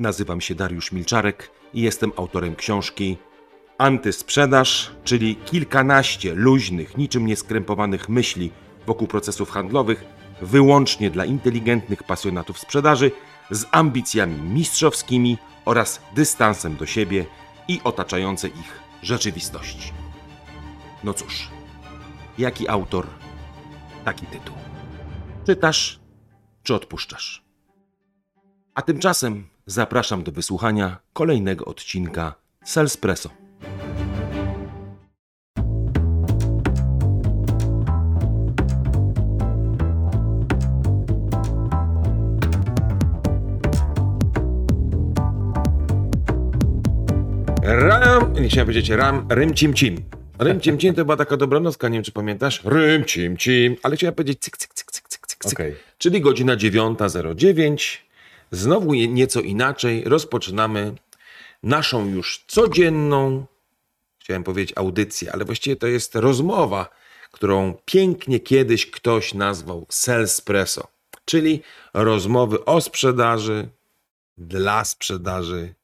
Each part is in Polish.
Nazywam się Dariusz Milczarek i jestem autorem książki Antysprzedaż, czyli kilkanaście luźnych, niczym nieskrępowanych myśli wokół procesów handlowych, wyłącznie dla inteligentnych pasjonatów sprzedaży, z ambicjami mistrzowskimi oraz dystansem do siebie i otaczającej ich rzeczywistości. No cóż, jaki autor, taki tytuł. Czytasz czy odpuszczasz? A tymczasem zapraszam do wysłuchania kolejnego odcinka Salespresso. Ram, nie chciałem powiedzieć ram, rym cim cim. Rym cim cim to była taka dobranocka, nie wiem czy pamiętasz? Rym cim cim, ale chciałem powiedzieć cyk cyk cyk cyk cyk cyk. Okej. Czyli godzina 9.09. Znowu nieco inaczej rozpoczynamy naszą już codzienną, chciałem powiedzieć audycję, ale właściwie to jest rozmowa, którą pięknie kiedyś ktoś nazwał Salespresso, czyli rozmowy o sprzedaży, dla sprzedaży.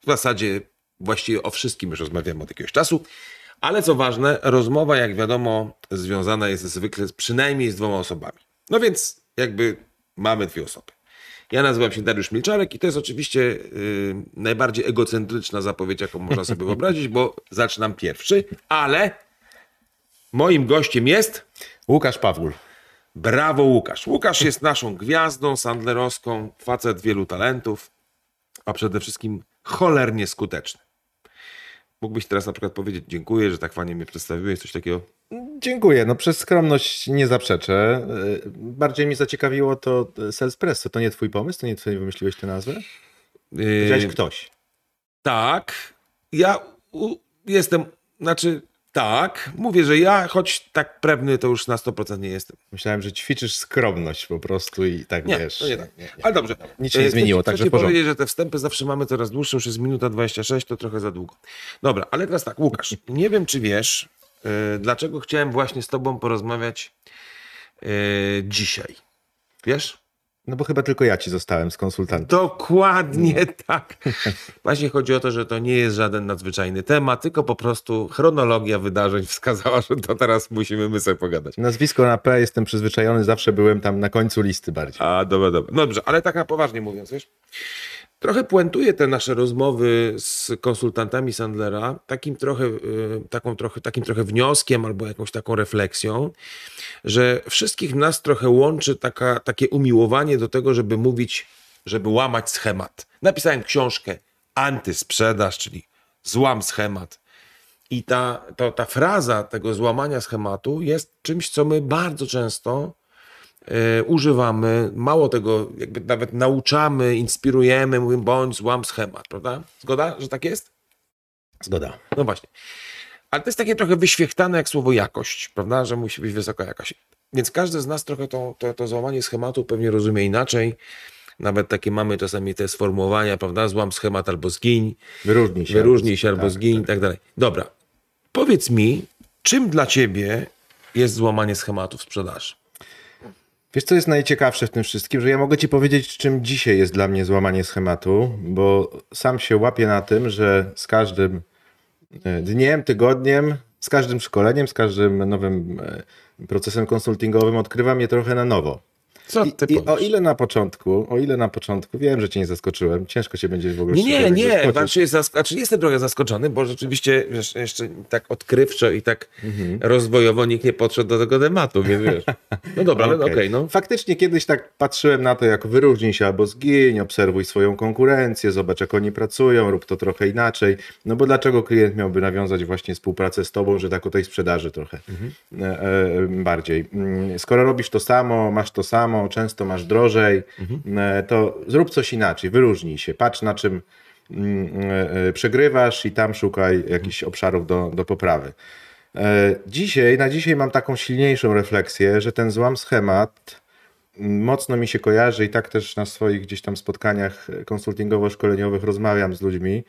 W zasadzie właściwie o wszystkim już rozmawiamy od jakiegoś czasu. Ale co ważne, rozmowa, jak wiadomo, związana jest zwykle przynajmniej z dwoma osobami. No więc jakby mamy dwie osoby. Ja nazywam się Dariusz Milczarek i to jest oczywiście yy, najbardziej egocentryczna zapowiedź, jaką można sobie wyobrazić, bo zaczynam pierwszy, ale moim gościem jest Łukasz Pawłul. Brawo Łukasz. Łukasz jest naszą gwiazdą sandlerowską, facet wielu talentów, a przede wszystkim cholernie skuteczny. Mógłbyś teraz na przykład powiedzieć dziękuję, że tak fajnie mnie przedstawiłeś, coś takiego? Dziękuję. No przez skromność nie zaprzeczę. Y, Bardziej mnie zaciekawiło to Salespresso. To nie twój pomysł? To nie ty wymyśliłeś tę nazwę? Yy, ktoś. tak, ja u, jestem, znaczy tak, mówię, że ja, choć tak pewny to już na 100% nie jestem. Myślałem, że ćwiczysz skromność po prostu i tak Nie, wiesz. nie tak. Ale dobrze. Nic się nie E, zmieniło, także w porządku. powiedzieć, że te wstępy zawsze mamy coraz dłuższe, już jest minuta 26, to trochę za długo. Dobra, ale teraz tak, Łukasz, nie wiem czy wiesz, e, dlaczego chciałem właśnie z tobą porozmawiać e, dzisiaj. Wiesz? No bo chyba tylko ja ci zostałem z konsultantem. Dokładnie No. tak. Właśnie chodzi o to, że to nie jest żaden nadzwyczajny temat, tylko po prostu chronologia wydarzeń wskazała, że to teraz musimy my sobie pogadać. Nazwisko na P, jestem przyzwyczajony, zawsze byłem tam na końcu listy bardziej. A, dobra, dobra. No dobrze, ale tak na poważnie mówiąc, wiesz? Trochę puentuję te nasze rozmowy z konsultantami Sandlera takim trochę, y, taką trochę, takim trochę wnioskiem albo jakąś taką refleksją, że wszystkich nas trochę łączy taka, takie umiłowanie do tego, żeby mówić, żeby łamać schemat. Napisałem książkę Antysprzedaż, czyli złam schemat. I ta, to, ta fraza tego złamania schematu jest czymś, co my bardzo często używamy. Mało tego, jakby nawet nauczamy, inspirujemy, mówimy bądź złam schemat, prawda? Zgoda, że tak jest? Zgoda. No właśnie. Ale to jest takie trochę wyświechtane jak słowo jakość, prawda? Że musi być wysoka jakość. Więc każdy z nas trochę to, to, to złamanie schematu pewnie rozumie inaczej. Nawet takie mamy czasami te sformułowania, prawda? Złam schemat albo zgiń. Wyróżnij się. Wyróżnij się albo Tak, zgiń i tak dalej. Dobra. Powiedz mi, czym dla ciebie jest złamanie schematu w sprzedaży? Wiesz, co jest najciekawsze w tym wszystkim? Że ja mogę ci powiedzieć, czym dzisiaj jest dla mnie złamanie schematu, bo sam się łapię na tym, że z każdym e, dniem, tygodniem, z każdym szkoleniem, z każdym nowym e, procesem konsultingowym odkrywam je trochę na nowo. Co I, ty I powiesz? o ile na początku, o ile na początku, wiem, że cię nie zaskoczyłem, ciężko cię będzie w ogóle Nie, nie, nie. Znaczy, jest zask- znaczy jestem trochę zaskoczony, bo rzeczywiście wiesz, jeszcze tak odkrywczo i tak rozwojowo nikt nie podszedł do tego tematu, więc wiesz. No dobra, ale okej, Okej. no. Faktycznie kiedyś tak patrzyłem na to, jak wyróżnij się albo zgiń, obserwuj swoją konkurencję, zobacz jak oni pracują, rób to trochę inaczej. No bo dlaczego klient miałby nawiązać właśnie współpracę z tobą, że tak o tej sprzedaży trochę e, e, bardziej. Mm, Skoro robisz to samo, masz to samo, często masz drożej, e, to zrób coś inaczej, wyróżnij się, patrz na czym mm, e, e, przegrywasz i tam szukaj jakichś obszarów do, do poprawy. Dzisiaj, na dzisiaj mam taką silniejszą refleksję, że ten złam schemat mm, mocno mi się kojarzy i tak też na swoich gdzieś tam spotkaniach konsultingowo-szkoleniowych rozmawiam z ludźmi.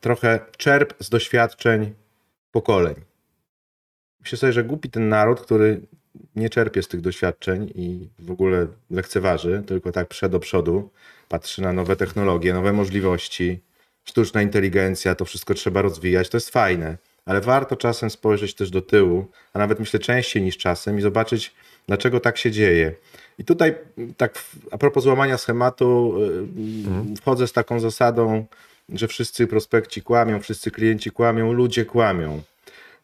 Trochę czerp z doświadczeń pokoleń. Myślę sobie, że głupi ten naród, który nie czerpie z tych doświadczeń i w ogóle lekceważy, tylko tak przed do przodu, patrzy na nowe technologie, nowe możliwości, sztuczna inteligencja, to wszystko trzeba rozwijać, to jest fajne, ale warto czasem spojrzeć też do tyłu, a nawet myślę częściej niż czasem i zobaczyć, dlaczego tak się dzieje. I tutaj tak a propos złamania schematu, mhm. wchodzę z taką zasadą, że wszyscy prospekci kłamią, wszyscy klienci kłamią, ludzie kłamią.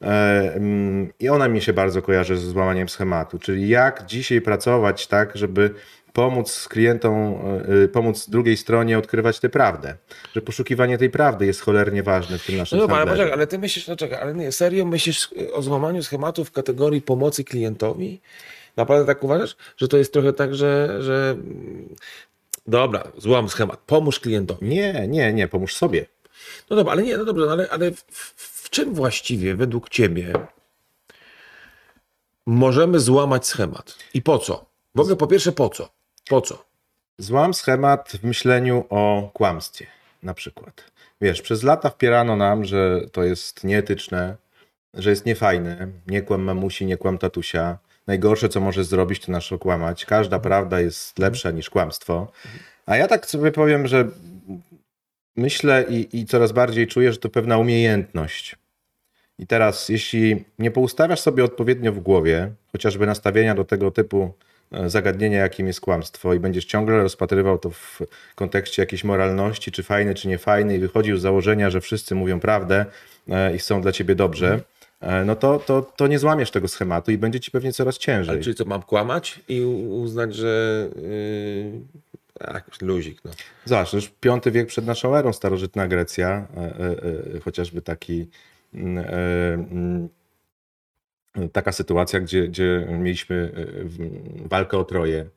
E, mm, I ona mi się bardzo kojarzy ze złamaniem schematu, czyli jak dzisiaj pracować tak, żeby pomóc klientom, e, e, pomóc drugiej stronie odkrywać tę prawdę. Że poszukiwanie tej prawdy jest cholernie ważne w tym naszym No dobra, ale, poczekaj, ale ty myślisz, no czekaj, ale nie, serio myślisz o złamaniu schematu w kategorii pomocy klientowi? Naprawdę tak uważasz, że to jest trochę tak, że, że dobra, złam schemat, pomóż klientowi. Nie, nie, nie, pomóż sobie. No dobra, ale nie, no dobrze, ale, ale w, w czym właściwie według ciebie możemy złamać schemat? I po co? W ogóle po pierwsze po co? Po co? Złam schemat w myśleniu o kłamstwie na przykład. Wiesz, przez lata wpierano nam, że to jest nieetyczne, że jest niefajne. Nie kłam mamusi, nie kłam tatusia. Najgorsze, co możesz zrobić, to nas okłamać. Każda prawda jest lepsza niż kłamstwo. A ja tak sobie powiem, że myślę i, i coraz bardziej czuję, że to pewna umiejętność. I teraz, jeśli nie poustawiasz sobie odpowiednio w głowie, chociażby nastawienia do tego typu e, zagadnienia, jakim jest kłamstwo, i będziesz ciągle rozpatrywał to w kontekście jakiejś moralności, czy fajny, czy niefajny, i wychodził z założenia, że wszyscy mówią prawdę e, i chcą dla ciebie dobrze, e, no to, to, to nie złamiesz tego schematu i będzie ci pewnie coraz ciężej. Ale czyli co, mam kłamać i uznać, że yy, Jakiś luzik, no. Zobacz, piąty wiek przed naszą erą, starożytna Grecja, e, e, chociażby taki mm, mm, taka sytuacja, gdzie, gdzie mieliśmy walkę o Troję,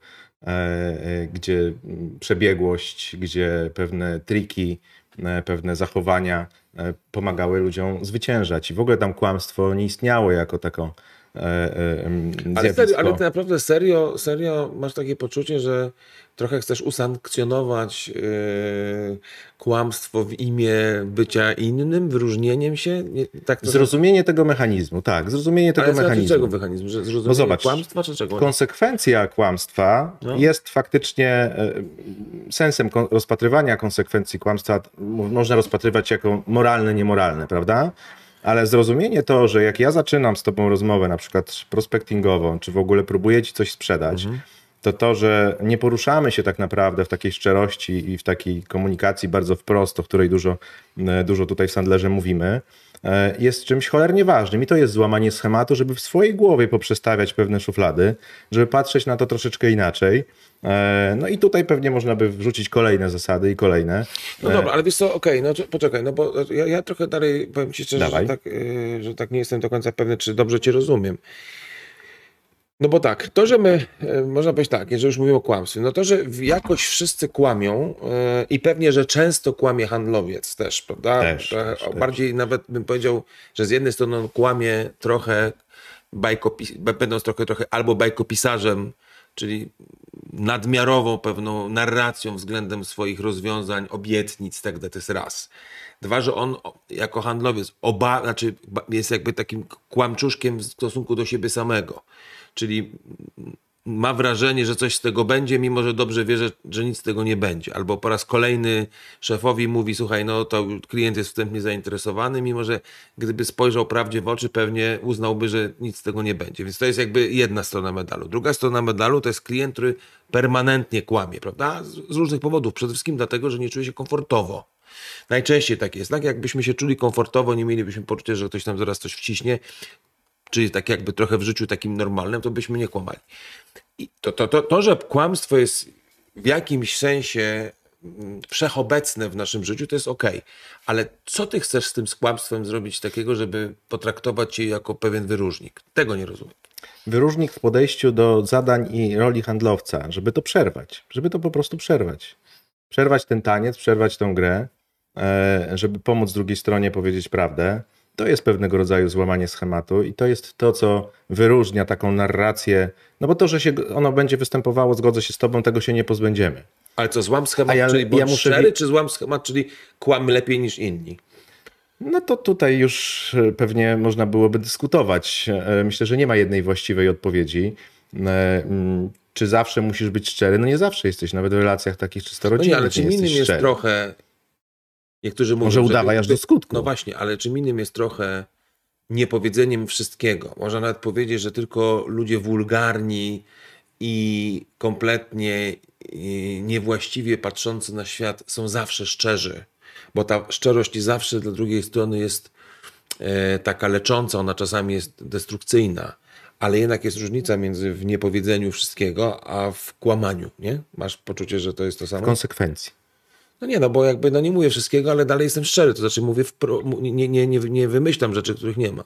gdzie przebiegłość, gdzie pewne triki, pewne zachowania pomagały ludziom zwyciężać. I w ogóle tam kłamstwo nie istniało jako taką ale, serio, ale naprawdę serio, serio masz takie poczucie, że trochę chcesz usankcjonować yy, kłamstwo w imię bycia innym, wyróżnieniem się? Nie, tak Zrozumienie tego mechanizmu, tak, zrozumienie tego Ale mechanizmu. czego mechanizmu? Że zrozumienie no zobacz, kłamstwa czy czego? Konsekwencja kłamstwa no. jest faktycznie sensem rozpatrywania konsekwencji kłamstwa można rozpatrywać jako moralne, niemoralne, prawda? Ale zrozumienie to, że jak ja zaczynam z tobą rozmowę, na przykład prospektingową, czy w ogóle próbuję ci coś sprzedać, mhm. to to, że nie poruszamy się tak naprawdę w takiej szczerości i w takiej komunikacji bardzo wprost, o której dużo, e, dużo tutaj w Sandlerze mówimy, jest czymś cholernie ważnym. I to jest złamanie schematu, żeby w swojej głowie poprzestawiać pewne szuflady, żeby patrzeć na to troszeczkę inaczej E, no i tutaj pewnie można by wrzucić kolejne zasady i kolejne. No dobra, ale wiesz co, okej, okay, no poczekaj, no bo ja, ja, trochę dalej powiem ci szczerze, że tak, e, że tak nie jestem do końca pewny, czy dobrze cię rozumiem. No bo tak, to, że my, e, można powiedzieć tak, jeżeli już mówimy o kłamstwie, no to, że jakoś wszyscy kłamią i pewnie, że często kłamie handlowiec też, prawda? Też, też, bardziej też. nawet bym powiedział, że z jednej strony on kłamie trochę, bajkopis, będąc trochę, trochę albo bajkopisarzem, czyli nadmiarową pewną narracją względem swoich rozwiązań, obietnic, tak to jest raz. Dwa, że on jako handlowiec oba, znaczy jest jakby takim kłamczuszkiem w stosunku do siebie samego. Czyli ma wrażenie, że coś z tego będzie, mimo że dobrze wie, że, że nic z tego nie będzie. Albo po raz kolejny szefowi mówi, słuchaj, no to klient jest wstępnie zainteresowany, mimo że gdyby spojrzał prawdzie w oczy, pewnie uznałby, że nic z tego nie będzie. Więc to jest jakby jedna strona medalu. Druga strona medalu to jest klient, który permanentnie kłamie, prawda? Z, różnych powodów. Przede wszystkim dlatego, że nie czuje się komfortowo. Najczęściej tak jest. Tak jakbyśmy się czuli komfortowo, nie mielibyśmy poczucia, że ktoś nam zaraz coś wciśnie, czyli tak jakby trochę w życiu takim normalnym, to byśmy nie kłamali. I to, to, to, to, że kłamstwo jest w jakimś sensie mm, wszechobecne w naszym życiu, to jest ok. Ale co ty chcesz z tym kłamstwem zrobić takiego, żeby potraktować je jako pewien wyróżnik? Tego nie rozumiem. Wyróżnik w podejściu do zadań i roli handlowca, żeby to przerwać, żeby to po prostu przerwać. Przerwać ten taniec, przerwać tę grę, e, żeby pomóc drugiej stronie powiedzieć prawdę to jest pewnego rodzaju złamanie schematu i to jest to, co wyróżnia taką narrację, no bo to, że się ono będzie występowało, zgodzę się z tobą, tego się nie pozbędziemy. Ale co, złam schemat, ja, czyli bądź ja muszę... szczery, czy złam schemat, czyli kłam lepiej niż inni? No to tutaj już e, pewnie można byłoby dyskutować. E, Myślę, że nie ma jednej właściwej odpowiedzi. E, mm, Czy zawsze musisz być szczery? No nie zawsze jesteś, nawet w relacjach takich czysto No rodzinnych. nie, ale czym innym jest szczery. trochę. Niektórzy mówią, Może że- udawaj aż do skutku. No właśnie, ale czym innym jest trochę niepowiedzeniem wszystkiego. Można nawet powiedzieć, że tylko ludzie wulgarni i kompletnie i niewłaściwie patrzący na świat są zawsze szczerzy, bo ta szczerość zawsze dla drugiej strony jest e, taka lecząca, ona czasami jest destrukcyjna, ale jednak jest różnica między w niepowiedzeniu wszystkiego, a w kłamaniu, nie? Masz poczucie, że to jest to samo? Konsekwencji. No nie, no bo jakby no nie mówię wszystkiego, ale dalej jestem szczery. To znaczy mówię, wpro, mu- nie, nie, nie, nie wymyślam rzeczy, których nie ma.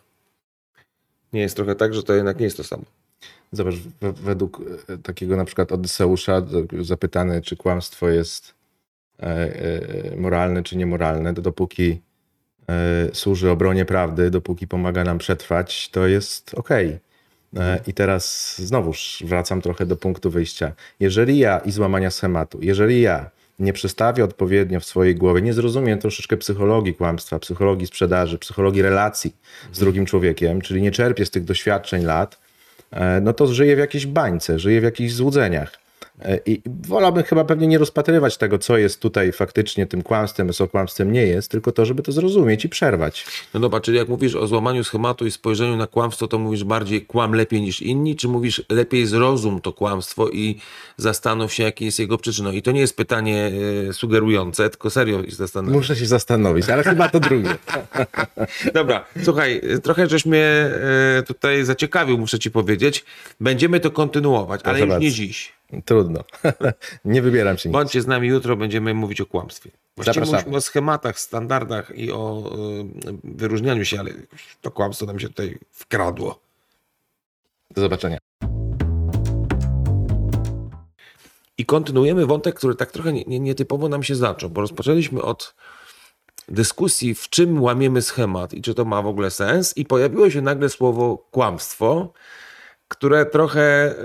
Nie jest trochę tak, że to jednak nie jest to samo. Zobacz, we- według e, takiego na przykład Odyseusza, zapytany, czy kłamstwo jest e, e, moralne, czy niemoralne, to dopóki służy obronie prawdy, dopóki pomaga nam przetrwać, to jest okej. E, I teraz znowuż wracam trochę do punktu wyjścia. Jeżeli ja i złamania schematu, jeżeli ja nie przestawię odpowiednio w swojej głowie, nie zrozumiem troszeczkę psychologii kłamstwa, psychologii sprzedaży, psychologii relacji z drugim człowiekiem, czyli nie czerpię z tych doświadczeń lat, e, no to żyję w jakiejś bańce, żyję w jakichś złudzeniach. E, I wolałbym chyba pewnie nie rozpatrywać tego, co jest tutaj faktycznie tym kłamstwem, co kłamstwem nie jest, tylko to, żeby to zrozumieć i przerwać. No dobra, czyli jak mówisz o złamaniu schematu i spojrzeniu na kłamstwo, to mówisz bardziej kłam lepiej niż inni, czy mówisz lepiej zrozum to kłamstwo i zastanów się, jaki jest jego przyczyną? I to nie jest pytanie e, sugerujące, tylko serio się zastanowić. Muszę się zastanowić, ale chyba to drugie. Dobra, słuchaj, trochę żeś mnie e, tutaj zaciekawił, muszę ci powiedzieć. Będziemy to kontynuować, ale Proszę już nie dziś. Trudno. nie wybieram się nic. Bądźcie z nami jutro, będziemy mówić o kłamstwie. Właściwie Zapraszamy. mówiliśmy o schematach, standardach i o e, wyróżnianiu się, ale to kłamstwo nam się tutaj wkradło. Do zobaczenia. I kontynuujemy wątek, który tak trochę nie- nie- nietypowo nam się zaczął, bo rozpoczęliśmy od dyskusji, w czym łamiemy schemat i czy to ma w ogóle sens, i pojawiło się nagle słowo kłamstwo, które trochę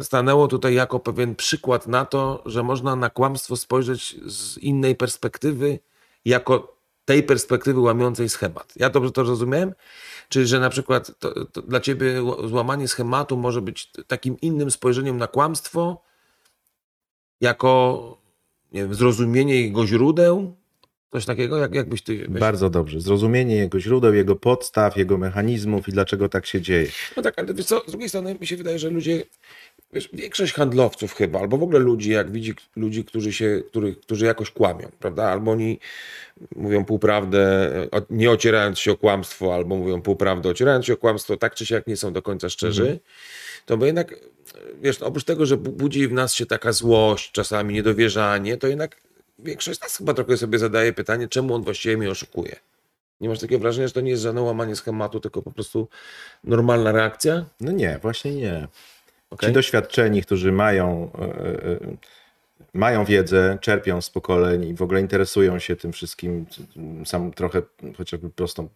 e, stanęło tutaj jako pewien przykład na to, że można na kłamstwo spojrzeć z innej perspektywy, jako tej perspektywy łamiącej schemat. Ja dobrze to rozumiałem? Czyli, że na przykład to, to dla ciebie złamanie schematu może być takim innym spojrzeniem na kłamstwo, jako wiem, zrozumienie jego źródeł? Coś takiego? Jak, jak byś ty... Bardzo dobrze. Zrozumienie jego źródeł, jego podstaw, jego mechanizmów i dlaczego tak się dzieje. No tak, ale wiesz co, z drugiej strony mi się wydaje, że ludzie, wiesz, większość handlowców chyba, albo w ogóle ludzi, jak widzi ludzi, którzy się, których, którzy jakoś kłamią, prawda? Albo oni mówią półprawdę, nie ocierając się o kłamstwo, albo mówią półprawdę, ocierając się o kłamstwo, tak czy siak nie są do końca szczerzy, to bo jednak, wiesz, oprócz tego, że bu- budzi w nas się taka złość, czasami niedowierzanie, to jednak większość z nas chyba trochę sobie zadaje pytanie, czemu on właściwie mnie oszukuje. Nie masz takiego wrażenia, że to nie jest żadne łamanie schematu, tylko po prostu normalna reakcja? No nie, właśnie nie. Okej. Ci doświadczeni, którzy mają, e, mają wiedzę, czerpią z pokoleń i w ogóle interesują się tym wszystkim, sam trochę chociażby prostą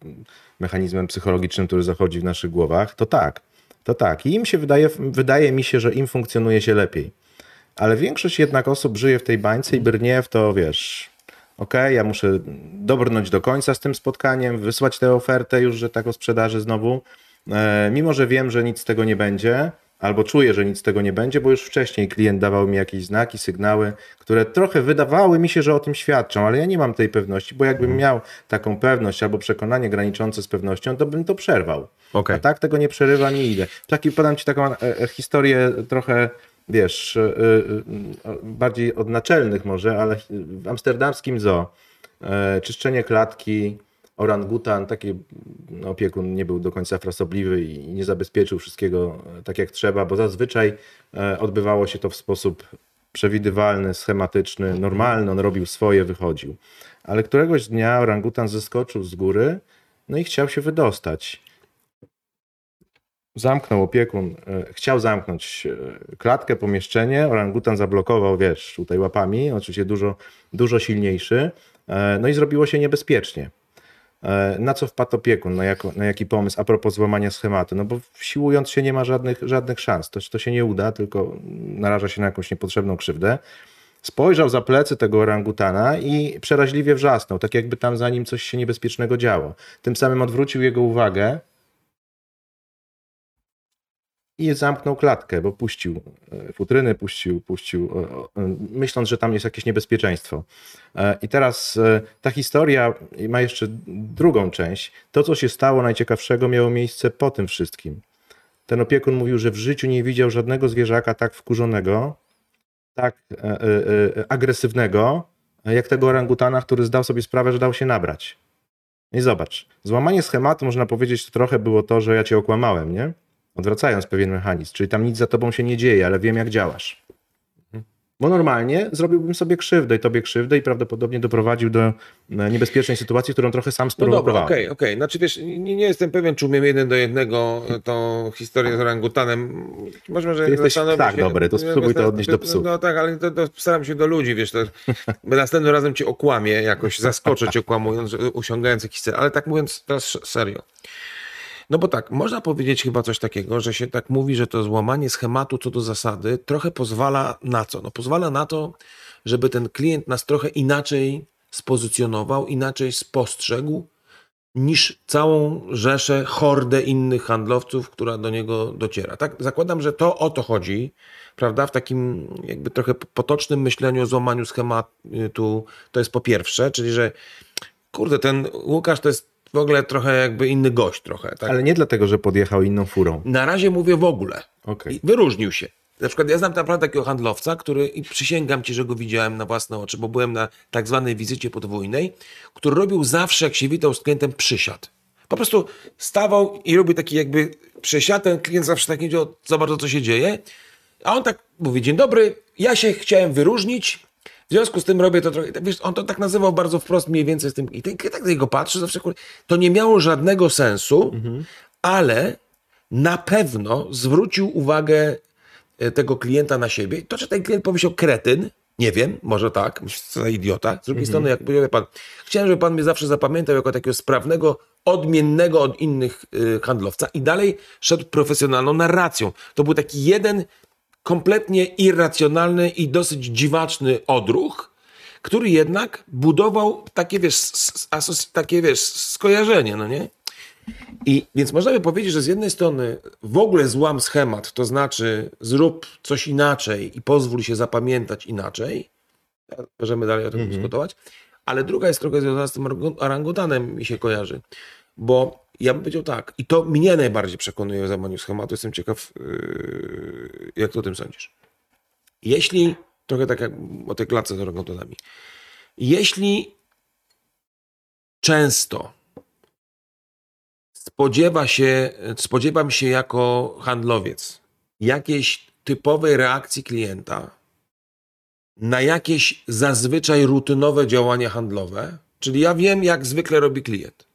mechanizmem psychologicznym, który zachodzi w naszych głowach, to tak, to tak. I im się wydaje, wydaje mi się, że im funkcjonuje się lepiej. Ale większość jednak osób żyje w tej bańce i brnie w to, wiesz, okej, ja muszę dobrnąć do końca z tym spotkaniem, wysłać tę ofertę już, że tak o sprzedaży znowu, e, mimo że wiem, że nic z tego nie będzie, albo czuję, że nic z tego nie będzie, bo już wcześniej klient dawał mi jakieś znaki, sygnały, które trochę wydawały mi się, że o tym świadczą, ale ja nie mam tej pewności, bo jakbym miał taką pewność albo przekonanie graniczące z pewnością, to bym to przerwał. Okej. A tak tego nie przerywam i idę. Taki, podam ci taką e, e, historię trochę, wiesz, e, e, e, bardziej od naczelnych może, ale w amsterdamskim zoo e, czyszczenie klatki, orangutan, taki no, opiekun nie był do końca frasobliwy i nie zabezpieczył wszystkiego e, tak jak trzeba, bo zazwyczaj e, odbywało się to w sposób przewidywalny, schematyczny, normalny, on robił swoje, wychodził. Ale któregoś dnia orangutan zeskoczył z góry, no i chciał się wydostać zamknął opiekun, e, chciał zamknąć e, klatkę, pomieszczenie, orangutan zablokował, wiesz, tutaj łapami, oczywiście dużo, dużo silniejszy, e, no i zrobiło się niebezpiecznie. Na co wpadł opiekun, na, jako, na jaki pomysł a propos złamania schematu? No bo siłując się nie ma żadnych, żadnych szans, to, to się nie uda, tylko naraża się na jakąś niepotrzebną krzywdę. spojrzał za plecy tego orangutana i przeraźliwie wrzasnął, tak jakby tam za nim coś się niebezpiecznego działo. Tym samym odwrócił jego uwagę i zamknął klatkę, bo puścił e, futryny, puścił, puścił, myśląc, że tam jest jakieś niebezpieczeństwo. E, I teraz e, ta historia ma jeszcze drugą część. To, co się stało najciekawszego, miało miejsce po tym wszystkim. Ten opiekun mówił, że w życiu nie widział żadnego zwierzaka tak wkurzonego, tak agresywnego, jak tego orangutana, który zdał sobie sprawę, że dał się nabrać. I zobacz, złamanie schematu, można powiedzieć, trochę było to, że ja cię okłamałem, nie? Odwracając pewien mechanizm. Czyli tam nic za tobą się nie dzieje, ale wiem, jak działasz. Bo normalnie zrobiłbym sobie krzywdę i tobie krzywdę i prawdopodobnie doprowadził do e, niebezpiecznej sytuacji, którą trochę sam sprowokowałem. No dobra, okej, okay, okej. Okay. Znaczy wiesz, nie, nie, jestem pewien, czy umiem jeden do jednego tą historię z orangutanem. Może, że Ty jesteś tak się, dobry, to spróbuj to odnieść do psów. No tak, ale to, to staram się do ludzi, wiesz, to, następnym razem cię okłamię, jakoś zaskoczę cię okłamując, usiągając jakiś cel. Ale tak mówiąc teraz serio. No bo tak, można powiedzieć chyba coś takiego, że się tak mówi, że to złamanie schematu co do zasady trochę pozwala na co? No pozwala na to, żeby ten klient nas trochę inaczej spozycjonował, inaczej spostrzegł niż całą rzeszę, hordę innych handlowców, która do niego dociera. Tak, zakładam, że to o to chodzi, prawda, w takim jakby trochę potocznym myśleniu o złamaniu schematu, to jest po pierwsze, czyli że kurde, ten Łukasz to jest w ogóle trochę jakby inny gość trochę. Tak? Ale nie dlatego, że podjechał inną furą. Na razie mówię w ogóle. Okay. Wyróżnił się. Na przykład ja znam naprawdę takiego handlowca, który, i przysięgam ci, że go widziałem na własne oczy, bo byłem na tak zwanej wizycie podwójnej, który robił zawsze, jak się witał z klientem, przysiad. Po prostu stawał i robił taki jakby przysiad, ten klient zawsze tak nie wiedział za bardzo, co się dzieje, a on tak mówi, dzień dobry, ja się chciałem wyróżnić, w związku z tym robię to trochę, wiesz, on to tak nazywał bardzo wprost mniej więcej z tym, i ten, tak na niego patrzy, zawsze, to nie miało żadnego sensu, mhm. ale na pewno zwrócił uwagę e, tego klienta na siebie. To, że ten klient pomyślał kretyn, nie wiem, może tak, co za idiota. Z drugiej mhm. strony, jak powiedział pan, chciałem, żeby pan mnie zawsze zapamiętał jako takiego sprawnego, odmiennego od innych y, handlowca i dalej szedł profesjonalną narracją. To był taki jeden kompletnie irracjonalny i dosyć dziwaczny odruch, który jednak budował takie, wiesz, takie, wiesz, skojarzenie, no nie? I więc można by powiedzieć, że z jednej strony w ogóle złam schemat, to znaczy zrób coś inaczej i pozwól się zapamiętać inaczej. Możemy dalej o tym mm -hmm. dyskutować. Ale druga jest trochę związana z tym orangutanem, mi się kojarzy. Bo ja bym powiedział tak, i to mnie najbardziej przekonuje o złamaniu schematu. Jestem ciekaw, yy, jak ty o tym sądzisz. Jeśli, trochę tak jak o tej klatce z orangutanami, jeśli często spodziewa się, spodziewam się jako handlowiec jakiejś typowej reakcji klienta na jakieś zazwyczaj rutynowe działania handlowe, czyli ja wiem, jak zwykle robi klient.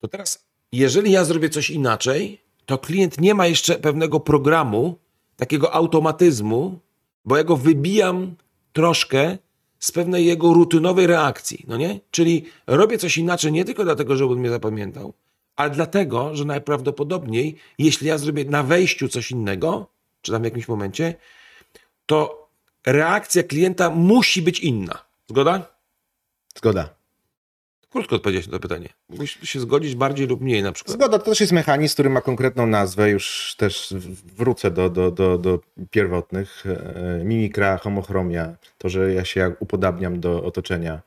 To teraz jeżeli ja zrobię coś inaczej, to klient nie ma jeszcze pewnego programu, takiego automatyzmu, bo ja go wybijam troszkę z pewnej jego rutynowej reakcji, no nie? Czyli robię coś inaczej nie tylko dlatego, żeby on mnie zapamiętał, ale dlatego, że najprawdopodobniej, jeśli ja zrobię na wejściu coś innego, czy tam w jakimś momencie, to reakcja klienta musi być inna. Zgoda? Zgoda. Krótko odpowiedzieć na to pytanie. Musisz się zgodzić bardziej lub mniej na przykład. Zgoda to też jest mechanizm, który ma konkretną nazwę. Już też wrócę do, do, do, do pierwotnych. E, mimikra, homochromia, to, że ja się upodabniam do otoczenia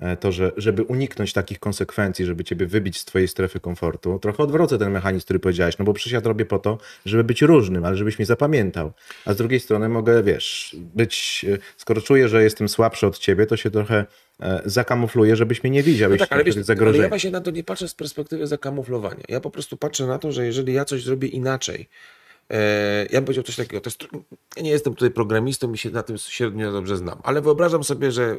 E, to, że żeby uniknąć takich konsekwencji, żeby ciebie wybić z twojej strefy komfortu, trochę odwrócę ten mechanizm, który powiedziałeś, no bo przecież ja robię po to, żeby być różnym, ale żebyś mnie zapamiętał. A z drugiej strony mogę, wiesz, być, e, skoro czuję, że jestem słabszy od ciebie, to się trochę e, zakamufluję, żebyś mnie nie widział. No tak, ale, wiesz, ale ja właśnie na to nie patrzę z perspektywy zakamuflowania. Ja po prostu patrzę na to, że jeżeli ja coś zrobię inaczej, ja bym powiedział coś takiego, to jest, ja nie jestem tutaj programistą i się na tym średnio dobrze znam, ale wyobrażam sobie, że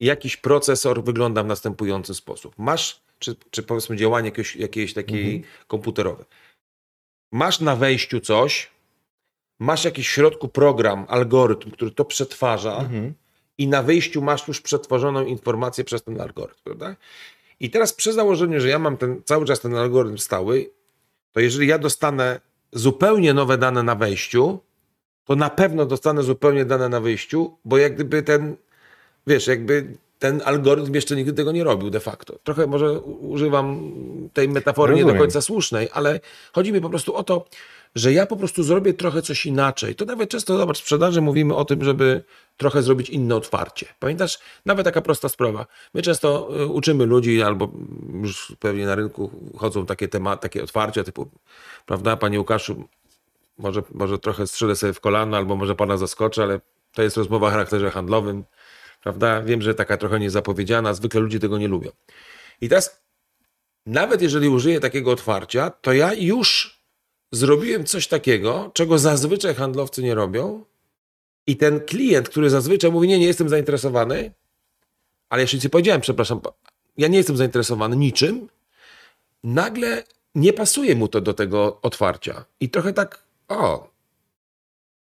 jakiś procesor wygląda w następujący sposób. Masz, czy, czy powiedzmy działanie jakieś, jakieś takiej mhm. komputerowe. Masz na wejściu coś, masz jakiś w środku program, algorytm, który to przetwarza mhm. I na wyjściu masz już przetworzoną informację przez ten algorytm, prawda? I teraz przy założeniu, że ja mam ten, cały czas ten algorytm stały, to jeżeli ja dostanę zupełnie nowe dane na wejściu, to na pewno dostanę zupełnie dane na wyjściu, bo jak gdyby ten, wiesz, jakby ten algorytm jeszcze nigdy tego nie robił de facto. Trochę może używam tej metafory nie do Rozumiem. końca słusznej, ale chodzi mi po prostu o to, że ja po prostu zrobię trochę coś inaczej. To nawet często, zobacz, w sprzedaży mówimy o tym, żeby trochę zrobić inne otwarcie. Pamiętasz? Nawet taka prosta sprawa. My często y, uczymy ludzi, albo już pewnie na rynku chodzą takie tematy, takie otwarcia typu, prawda, panie Łukaszu, może, może trochę strzelę sobie w kolano, albo może pana zaskoczę, ale to jest rozmowa o charakterze handlowym, prawda? Wiem, że taka trochę niezapowiedziana, zwykle ludzie tego nie lubią. I teraz, nawet jeżeli użyję takiego otwarcia, to ja już zrobiłem coś takiego, czego zazwyczaj handlowcy nie robią. I ten klient, który zazwyczaj mówi, nie, nie jestem zainteresowany, ale jeszcze nie powiedziałem, przepraszam, ja nie jestem zainteresowany niczym, nagle nie pasuje mu to do tego otwarcia. I trochę tak, o,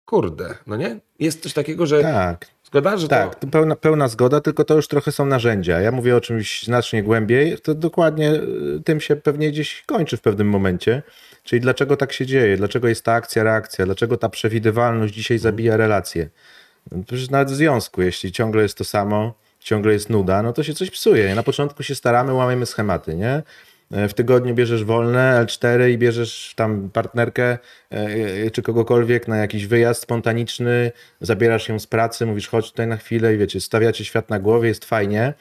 kurde, no nie? Jest coś takiego, że Tak, zgoda, że tak, to... to pełna, pełna zgoda, tylko to już trochę są narzędzia. Ja mówię o czymś znacznie głębiej, to dokładnie y, tym się pewnie gdzieś kończy w pewnym momencie. Czyli dlaczego tak się dzieje, dlaczego jest ta akcja, reakcja, dlaczego ta przewidywalność dzisiaj zabija relacje. No, Przecież nawet w związku, jeśli ciągle jest to samo, ciągle jest nuda, no to się coś psuje. Na początku się staramy, łamiemy schematy, nie? E, W tygodniu bierzesz wolne L4 i bierzesz tam partnerkę e, czy kogokolwiek na jakiś wyjazd spontaniczny, zabierasz ją z pracy, mówisz chodź tutaj na chwilę i wiecie, stawiacie świat na głowie, jest fajnie.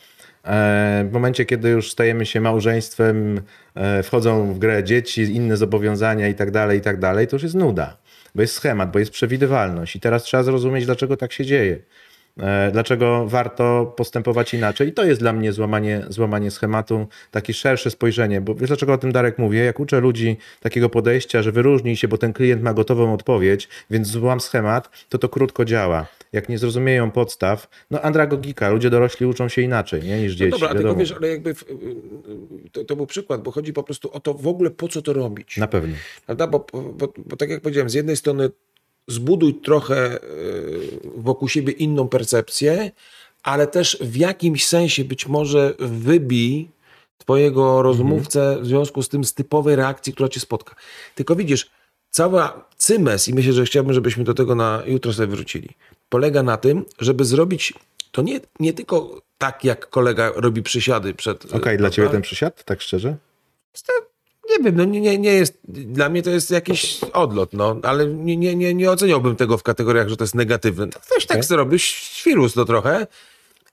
E, W momencie, kiedy już stajemy się małżeństwem, e, wchodzą w grę dzieci, inne zobowiązania i tak dalej, i tak dalej, to już jest nuda, bo jest schemat, bo jest przewidywalność i teraz trzeba zrozumieć, dlaczego tak się dzieje. E, Dlaczego warto postępować inaczej? I to jest dla mnie złamanie, złamanie schematu, takie szersze spojrzenie. Bo wiesz, dlaczego o tym Darek mówię? Jak uczę ludzi takiego podejścia, że wyróżnij się, bo ten klient ma gotową odpowiedź, więc złam schemat, to to krótko działa. Jak nie zrozumieją podstaw, no andragogika, ludzie dorośli uczą się inaczej nie, niż dzieci. No dobra, tylko wiesz, ale jakby w, to, to był przykład, bo chodzi po prostu o to w ogóle po co to robić. Na pewno. Prawda? Bo, bo, bo tak jak powiedziałem, z jednej strony zbuduj trochę y, wokół siebie inną percepcję, ale też w jakimś sensie być może wybij twojego rozmówcę w związku z tym z typowej reakcji, która cię spotka. Tylko widzisz, cała cymes, i myślę, że chciałbym, żebyśmy do tego na jutro sobie wrócili, polega na tym, żeby zrobić to nie, nie tylko tak, jak kolega robi przysiady przed... Okej, dla prawda? ciebie ten przysiad, tak szczerze? Nie wiem, no nie, nie, nie jest, dla mnie to jest jakiś odlot, no, ale nie, nie, nie, nie oceniałbym tego w kategoriach, że to jest negatywne. No, Ktoś tak Okej. okay. robi, świrus to trochę.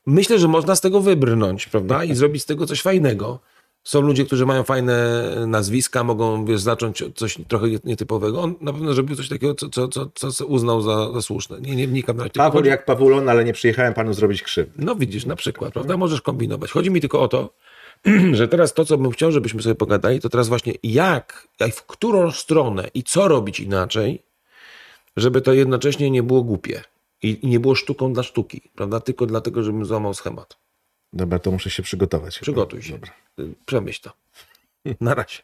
Myślę, że można z tego wybrnąć, prawda, i zrobić z tego coś fajnego. Są ludzie, którzy mają fajne nazwiska, mogą wiesz, zacząć coś trochę nietypowego. On na pewno zrobił coś takiego, co, co, co, co uznał za, za słuszne. Nie, nie wnikam na tylko Paweł chodzi- jak Pawulon, ale nie przyjechałem panu zrobić krzywdy. no widzisz, na przykład, prawda? Możesz kombinować. Chodzi mi tylko o to, że teraz to, co bym chciał, żebyśmy sobie pogadali, to teraz właśnie jak, jak w którą stronę i co robić inaczej, żeby to jednocześnie nie było głupie i, nie było sztuką dla sztuki, prawda? Tylko dlatego, żebym złamał schemat. Dobra, to muszę się przygotować. chyba. Przygotuj się. Dobra. Y, Przemyśl to. Na razie.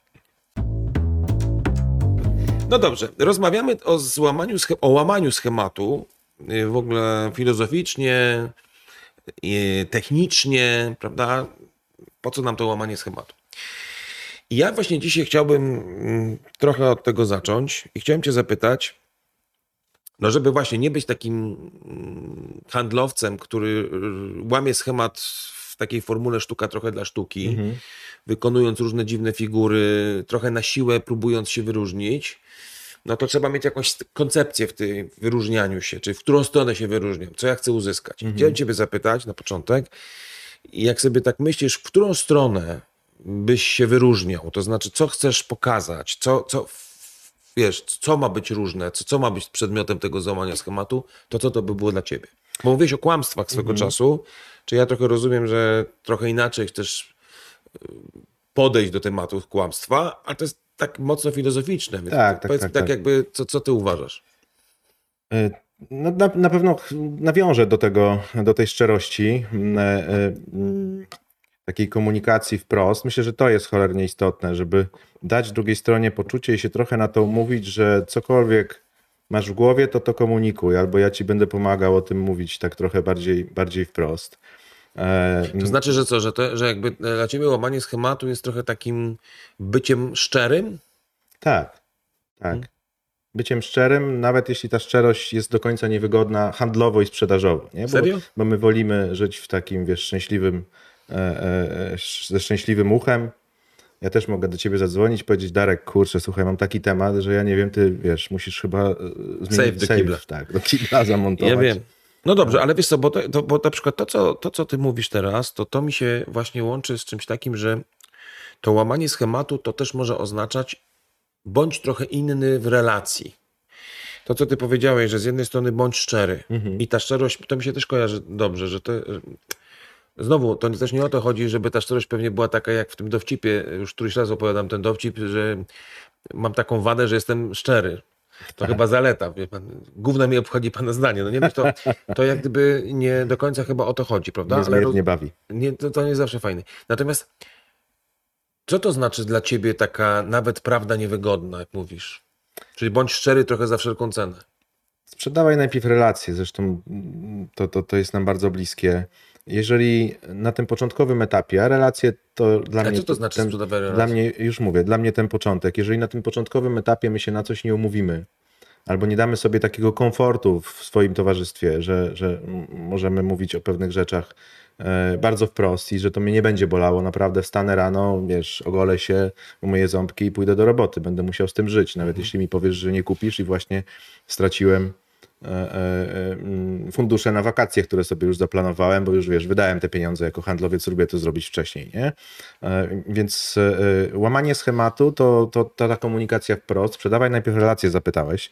No dobrze, rozmawiamy o złamaniu, o łamaniu schematu y, w ogóle filozoficznie, y, technicznie, prawda? Po co nam to łamanie schematu? I ja właśnie dzisiaj chciałbym mm, trochę od tego zacząć i chciałem Cię zapytać, no żeby właśnie nie być takim mm, handlowcem, który y, łamie schemat w takiej formule sztuka trochę dla sztuki, wykonując różne dziwne figury, trochę na siłę próbując się wyróżnić, no to trzeba mieć jakąś koncepcję w tym wyróżnianiu się, czy w którą stronę się wyróżniam, co ja chcę uzyskać. Chciałem Ciebie zapytać na początek, jak sobie tak myślisz, w którą stronę byś się wyróżniał, to znaczy co chcesz pokazać, co, co wiesz, co ma być różne, co, co ma być przedmiotem tego złamania schematu, to co to by było dla Ciebie? Bo mówiłeś o kłamstwach swego czasu, czy ja trochę rozumiem, że trochę inaczej chcesz podejść do tematu kłamstwa, ale to jest tak mocno filozoficzne. Więc Tak, tak, powiedz tak, tak, tak. jakby, co, co ty uważasz? No, na, na pewno nawiążę do tego, do tej szczerości, e, e, takiej komunikacji wprost. Myślę, że to jest cholernie istotne, żeby dać drugiej stronie poczucie i się trochę na to umówić, że cokolwiek masz w głowie, to to komunikuj, albo ja ci będę pomagał o tym mówić tak trochę bardziej, bardziej wprost. E, To znaczy, że co, że, to, że jakby dla ciebie łamanie schematu jest trochę takim byciem szczerym? Tak, tak. Byciem szczerym, nawet jeśli ta szczerość jest do końca niewygodna handlowo i sprzedażowo. Nie? Bo, Serio? bo my wolimy żyć w takim, wiesz, szczęśliwym, e, e, ze szczęśliwym uchem. Ja też mogę do ciebie zadzwonić powiedzieć, Darek, kurczę, słuchaj, mam taki temat, że ja nie wiem, ty, wiesz, musisz chyba e, zmienić Safe do kibla. Tak, do kibla zamontować. Ja wiem. No dobrze, ale wiesz co, bo, to, bo na przykład to co, to, co ty mówisz teraz, to to mi się właśnie łączy z czymś takim, że to łamanie schematu to też może oznaczać bądź trochę inny w relacji. To, co ty powiedziałeś, że z jednej strony bądź szczery i ta szczerość, to mi się też kojarzy dobrze, że to... Znowu, to też nie o to chodzi, żeby ta szczerość pewnie była taka jak w tym dowcipie, już któryś raz opowiadam ten dowcip, że mam taką wadę, że jestem szczery. To chyba zaleta, wie pan. Gówno mi obchodzi pana zdanie. No nie wiem, to, to jak gdyby nie do końca chyba o to chodzi, prawda? Ale Niezmiernie bawi. nie, to, to nie zawsze fajne. Natomiast co to znaczy dla ciebie taka nawet prawda niewygodna, jak mówisz? Czyli bądź szczery trochę za wszelką cenę. Sprzedawaj najpierw relacje, zresztą to, to, to jest nam bardzo bliskie. Jeżeli na tym początkowym etapie, a relacje to dla A mnie. co to znaczy ten, sprzedawaj relacje? Dla mnie, już mówię, dla mnie ten początek. Jeżeli na tym początkowym etapie my się na coś nie umówimy, albo nie damy sobie takiego komfortu w swoim towarzystwie, że, że możemy mówić o pewnych rzeczach bardzo wprost i że to mnie nie będzie bolało. Naprawdę wstanę rano, wiesz, ogolę się, umyję ząbki i pójdę do roboty. Będę musiał z tym żyć, nawet Mhm. jeśli mi powiesz, że nie kupisz i właśnie straciłem e, e, e, fundusze na wakacje, które sobie już zaplanowałem, bo już wiesz, wydałem te pieniądze jako handlowiec, lubię to zrobić wcześniej, nie? E, Więc e, e, łamanie schematu to, to, to ta komunikacja wprost. Sprzedawaj najpierw relacje, zapytałeś.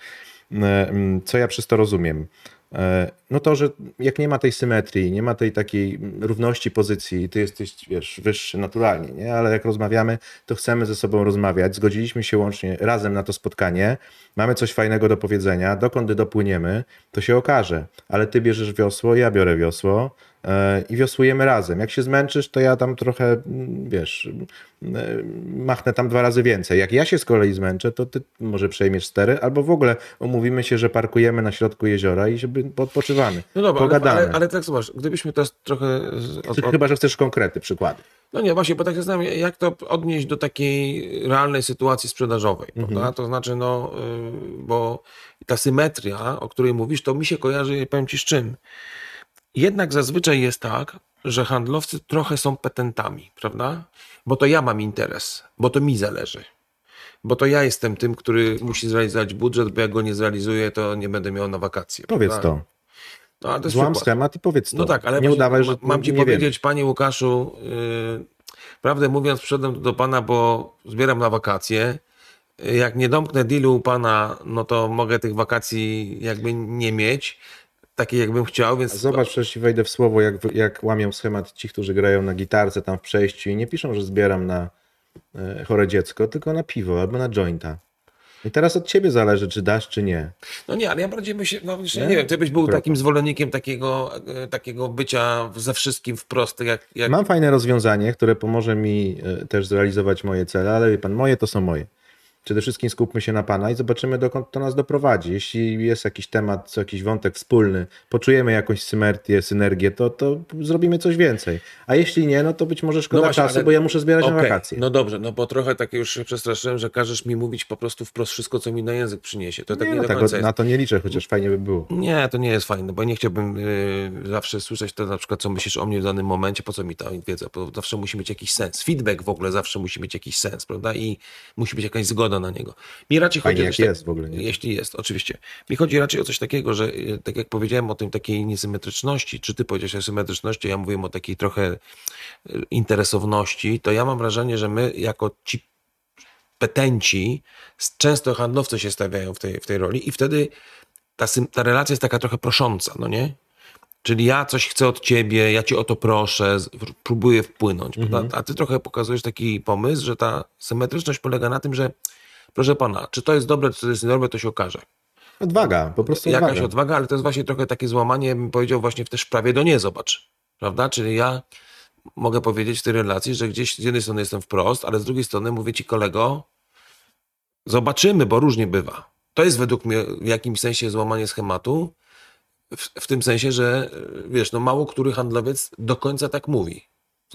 E, Co ja przez to rozumiem? E, No to, że jak nie ma tej symetrii, nie ma tej takiej równości pozycji, ty jesteś, wiesz, wyższy naturalnie, nie? Ale jak rozmawiamy, to chcemy ze sobą rozmawiać. Zgodziliśmy się łącznie razem na to spotkanie. Mamy coś fajnego do powiedzenia. Dokąd dopłyniemy, to się okaże. Ale ty bierzesz wiosło, ja biorę wiosło i wiosłujemy razem. Jak się zmęczysz, to ja tam trochę, wiesz, machnę tam dwa razy więcej. Jak ja się z kolei zmęczę, to ty może przejmiesz stery, albo w ogóle umówimy się, że parkujemy na środku jeziora i żeby odpoczywamy. No dobra, ale, Pogadamy. ale, ale tak zobacz, gdybyśmy to trochę... Od, od, Chyba, że chcesz konkrety, przykłady. no nie, właśnie, bo tak się zastanawiam, jak to odnieść do takiej realnej sytuacji sprzedażowej, prawda? To znaczy, no, y, bo ta symetria, o której mówisz, to mi się kojarzy, powiem ci z czym. Jednak zazwyczaj jest tak, że handlowcy trochę są petentami, prawda? Bo to ja mam interes, bo to mi zależy. Bo to ja jestem tym, który musi zrealizować budżet, bo jak go nie zrealizuję, to nie będę miał na wakacje. Powiedz prawda? to. No, ale to jest Złam przykład. schemat i powiedz to. No tak, ale nie właśnie udawaj, że mam ci powiedzieć, panie Łukaszu, yy, prawdę mówiąc, przyszedłem do pana, bo zbieram na wakacje. Jak nie domknę dealu u pana, no to mogę tych wakacji jakby nie mieć, takiej jakbym chciał, więc... Zobacz, przecież ci wejdę w słowo, jak, jak łamią schemat ci, którzy grają na gitarce tam w przejściu i nie piszą, że zbieram na e, chore dziecko, tylko na piwo albo na jointa. I teraz od ciebie zależy, czy dasz, czy nie. No nie, ale ja bardziej bym się, no Nie? nie wiem, ty byś był Dobra. takim zwolennikiem takiego, e, takiego bycia ze wszystkim wprost, jak... jak... Mam fajne rozwiązanie, które pomoże mi e, też zrealizować moje cele, ale wie pan, moje to są moje. Przede wszystkim skupmy się na pana i zobaczymy, dokąd to nas doprowadzi. Jeśli jest jakiś temat, jakiś wątek wspólny, poczujemy jakąś symetrię, synergię, to, to zrobimy coś więcej. A jeśli nie, no to być może szkoda właśnie, czasu, ale- bo ja muszę zbierać na Okej, wakacje. No dobrze, no bo trochę tak już się przestraszyłem, że każesz mi mówić po prostu wprost wszystko, co mi na język przyniesie. To tak nie, no, do tego, końca jest. na to nie liczę, chociaż fajnie by było. Nie, to nie jest fajne, bo nie chciałbym y, zawsze słyszeć to na przykład, co myślisz o mnie w danym momencie, po co mi ta wiedza, bo zawsze musi mieć jakiś sens. Feedback w ogóle zawsze musi mieć jakiś sens, prawda? I musi być jakaś zgoda na niego. Mi raczej Fajnie, chodzi o jak tak- jest w ogóle, nie? Jeśli jest, oczywiście. Mi chodzi raczej o coś takiego, że y, tak jak powiedziałem o tym takiej niesymetryczności, czy ty powiedziałeś o symetryczności, ja mówiłem o takiej trochę y, interesowności, to ja mam wrażenie, że my jako ci petenci, często handlowcy się stawiają w tej, w tej roli i wtedy ta, ta relacja jest taka trochę prosząca, no nie? Czyli ja coś chcę od ciebie, ja cię o to proszę, próbuję wpłynąć, prawda? a ty trochę pokazujesz taki pomysł, że ta symetryczność polega na tym, że proszę pana, czy to jest dobre, czy to jest niedobre, to się okaże. Odwaga, po prostu Jakaś odwaga. odwaga, ale to jest właśnie trochę takie złamanie, bym powiedział właśnie w też prawie do nie zobacz, prawda? Czyli ja mogę powiedzieć w tej relacji, że gdzieś z jednej strony jestem wprost, ale z drugiej strony mówię ci kolego, zobaczymy, bo różnie bywa. To jest według mnie w jakimś sensie złamanie schematu, w, w tym sensie, że wiesz, no mało który handlowiec do końca tak mówi.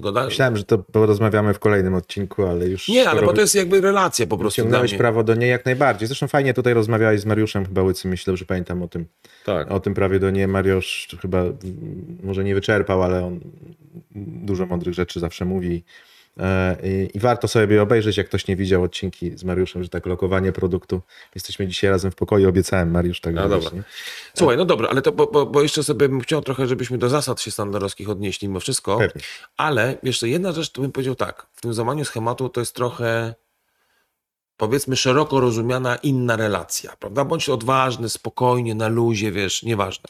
Zgoda? Myślałem, że to porozmawiamy w kolejnym odcinku, ale już... Nie, ale bo to jest jakby relacja po prostu mnie. prawo do niej jak najbardziej. Zresztą fajnie tutaj rozmawiałeś z Mariuszem chyba Łycy, myślę, że pamiętam o tym. Tak. O tym prawie do niej Mariusz chyba może nie wyczerpał, ale on dużo mądrych rzeczy zawsze mówi. E, I, warto sobie obejrzeć, jak ktoś nie widział odcinki z Mariuszem, że tak lokowanie produktu. Jesteśmy dzisiaj razem w pokoju, obiecałem Mariusz, tak No dobra. właśnie. Słuchaj, no dobra, ale to, bo, bo, bo jeszcze sobie bym chciał trochę, żebyśmy do zasad się standardowskich odnieśli mimo wszystko. Pewnie. Ale co, jedna rzecz, to bym powiedział tak, w tym złamaniu schematu to jest trochę powiedzmy szeroko rozumiana inna relacja, prawda? Bądź odważny, spokojnie, na luzie, wiesz, nieważne.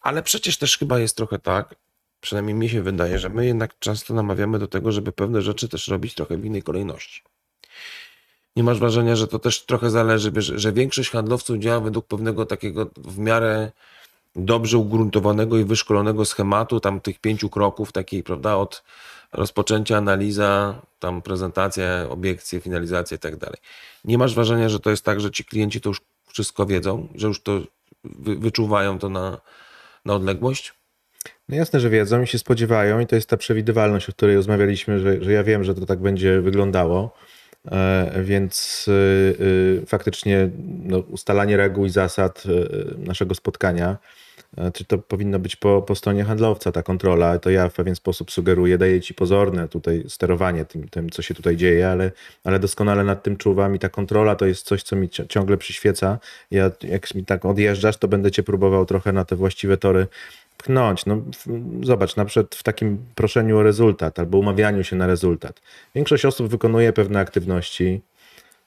Ale przecież też chyba jest trochę tak, przynajmniej mi się wydaje, że my jednak często namawiamy do tego, żeby pewne rzeczy też robić trochę w innej kolejności. Nie masz wrażenia, że to też trochę zależy, wiesz, że większość handlowców działa według pewnego takiego w miarę dobrze ugruntowanego i wyszkolonego schematu, tam tych pięciu kroków, takiej, prawda, od rozpoczęcia, analiza, tam prezentacja, obiekcje, finalizacja i tak dalej. Nie masz wrażenia, że to jest tak, że ci klienci to już wszystko wiedzą, że już to wy, wyczuwają to na, na odległość? No jasne, że wiedzą i się spodziewają i to jest ta przewidywalność, o której rozmawialiśmy, że, że ja wiem, że to tak będzie wyglądało, e, więc y, y, faktycznie no, ustalanie reguł i zasad naszego spotkania, e, czy to powinno być po, po stronie handlowca ta kontrola, to ja w pewien sposób sugeruję, daję ci pozorne tutaj sterowanie tym, tym co się tutaj dzieje, ale, ale doskonale nad tym czuwam i ta kontrola to jest coś, co mi ci- ciągle przyświeca. Ja, jak mi tak odjeżdżasz, to będę cię próbował trochę na te właściwe tory pchnąć. No, zobacz, na przykład w takim proszeniu o rezultat albo umawianiu się na rezultat. Większość osób wykonuje pewne aktywności,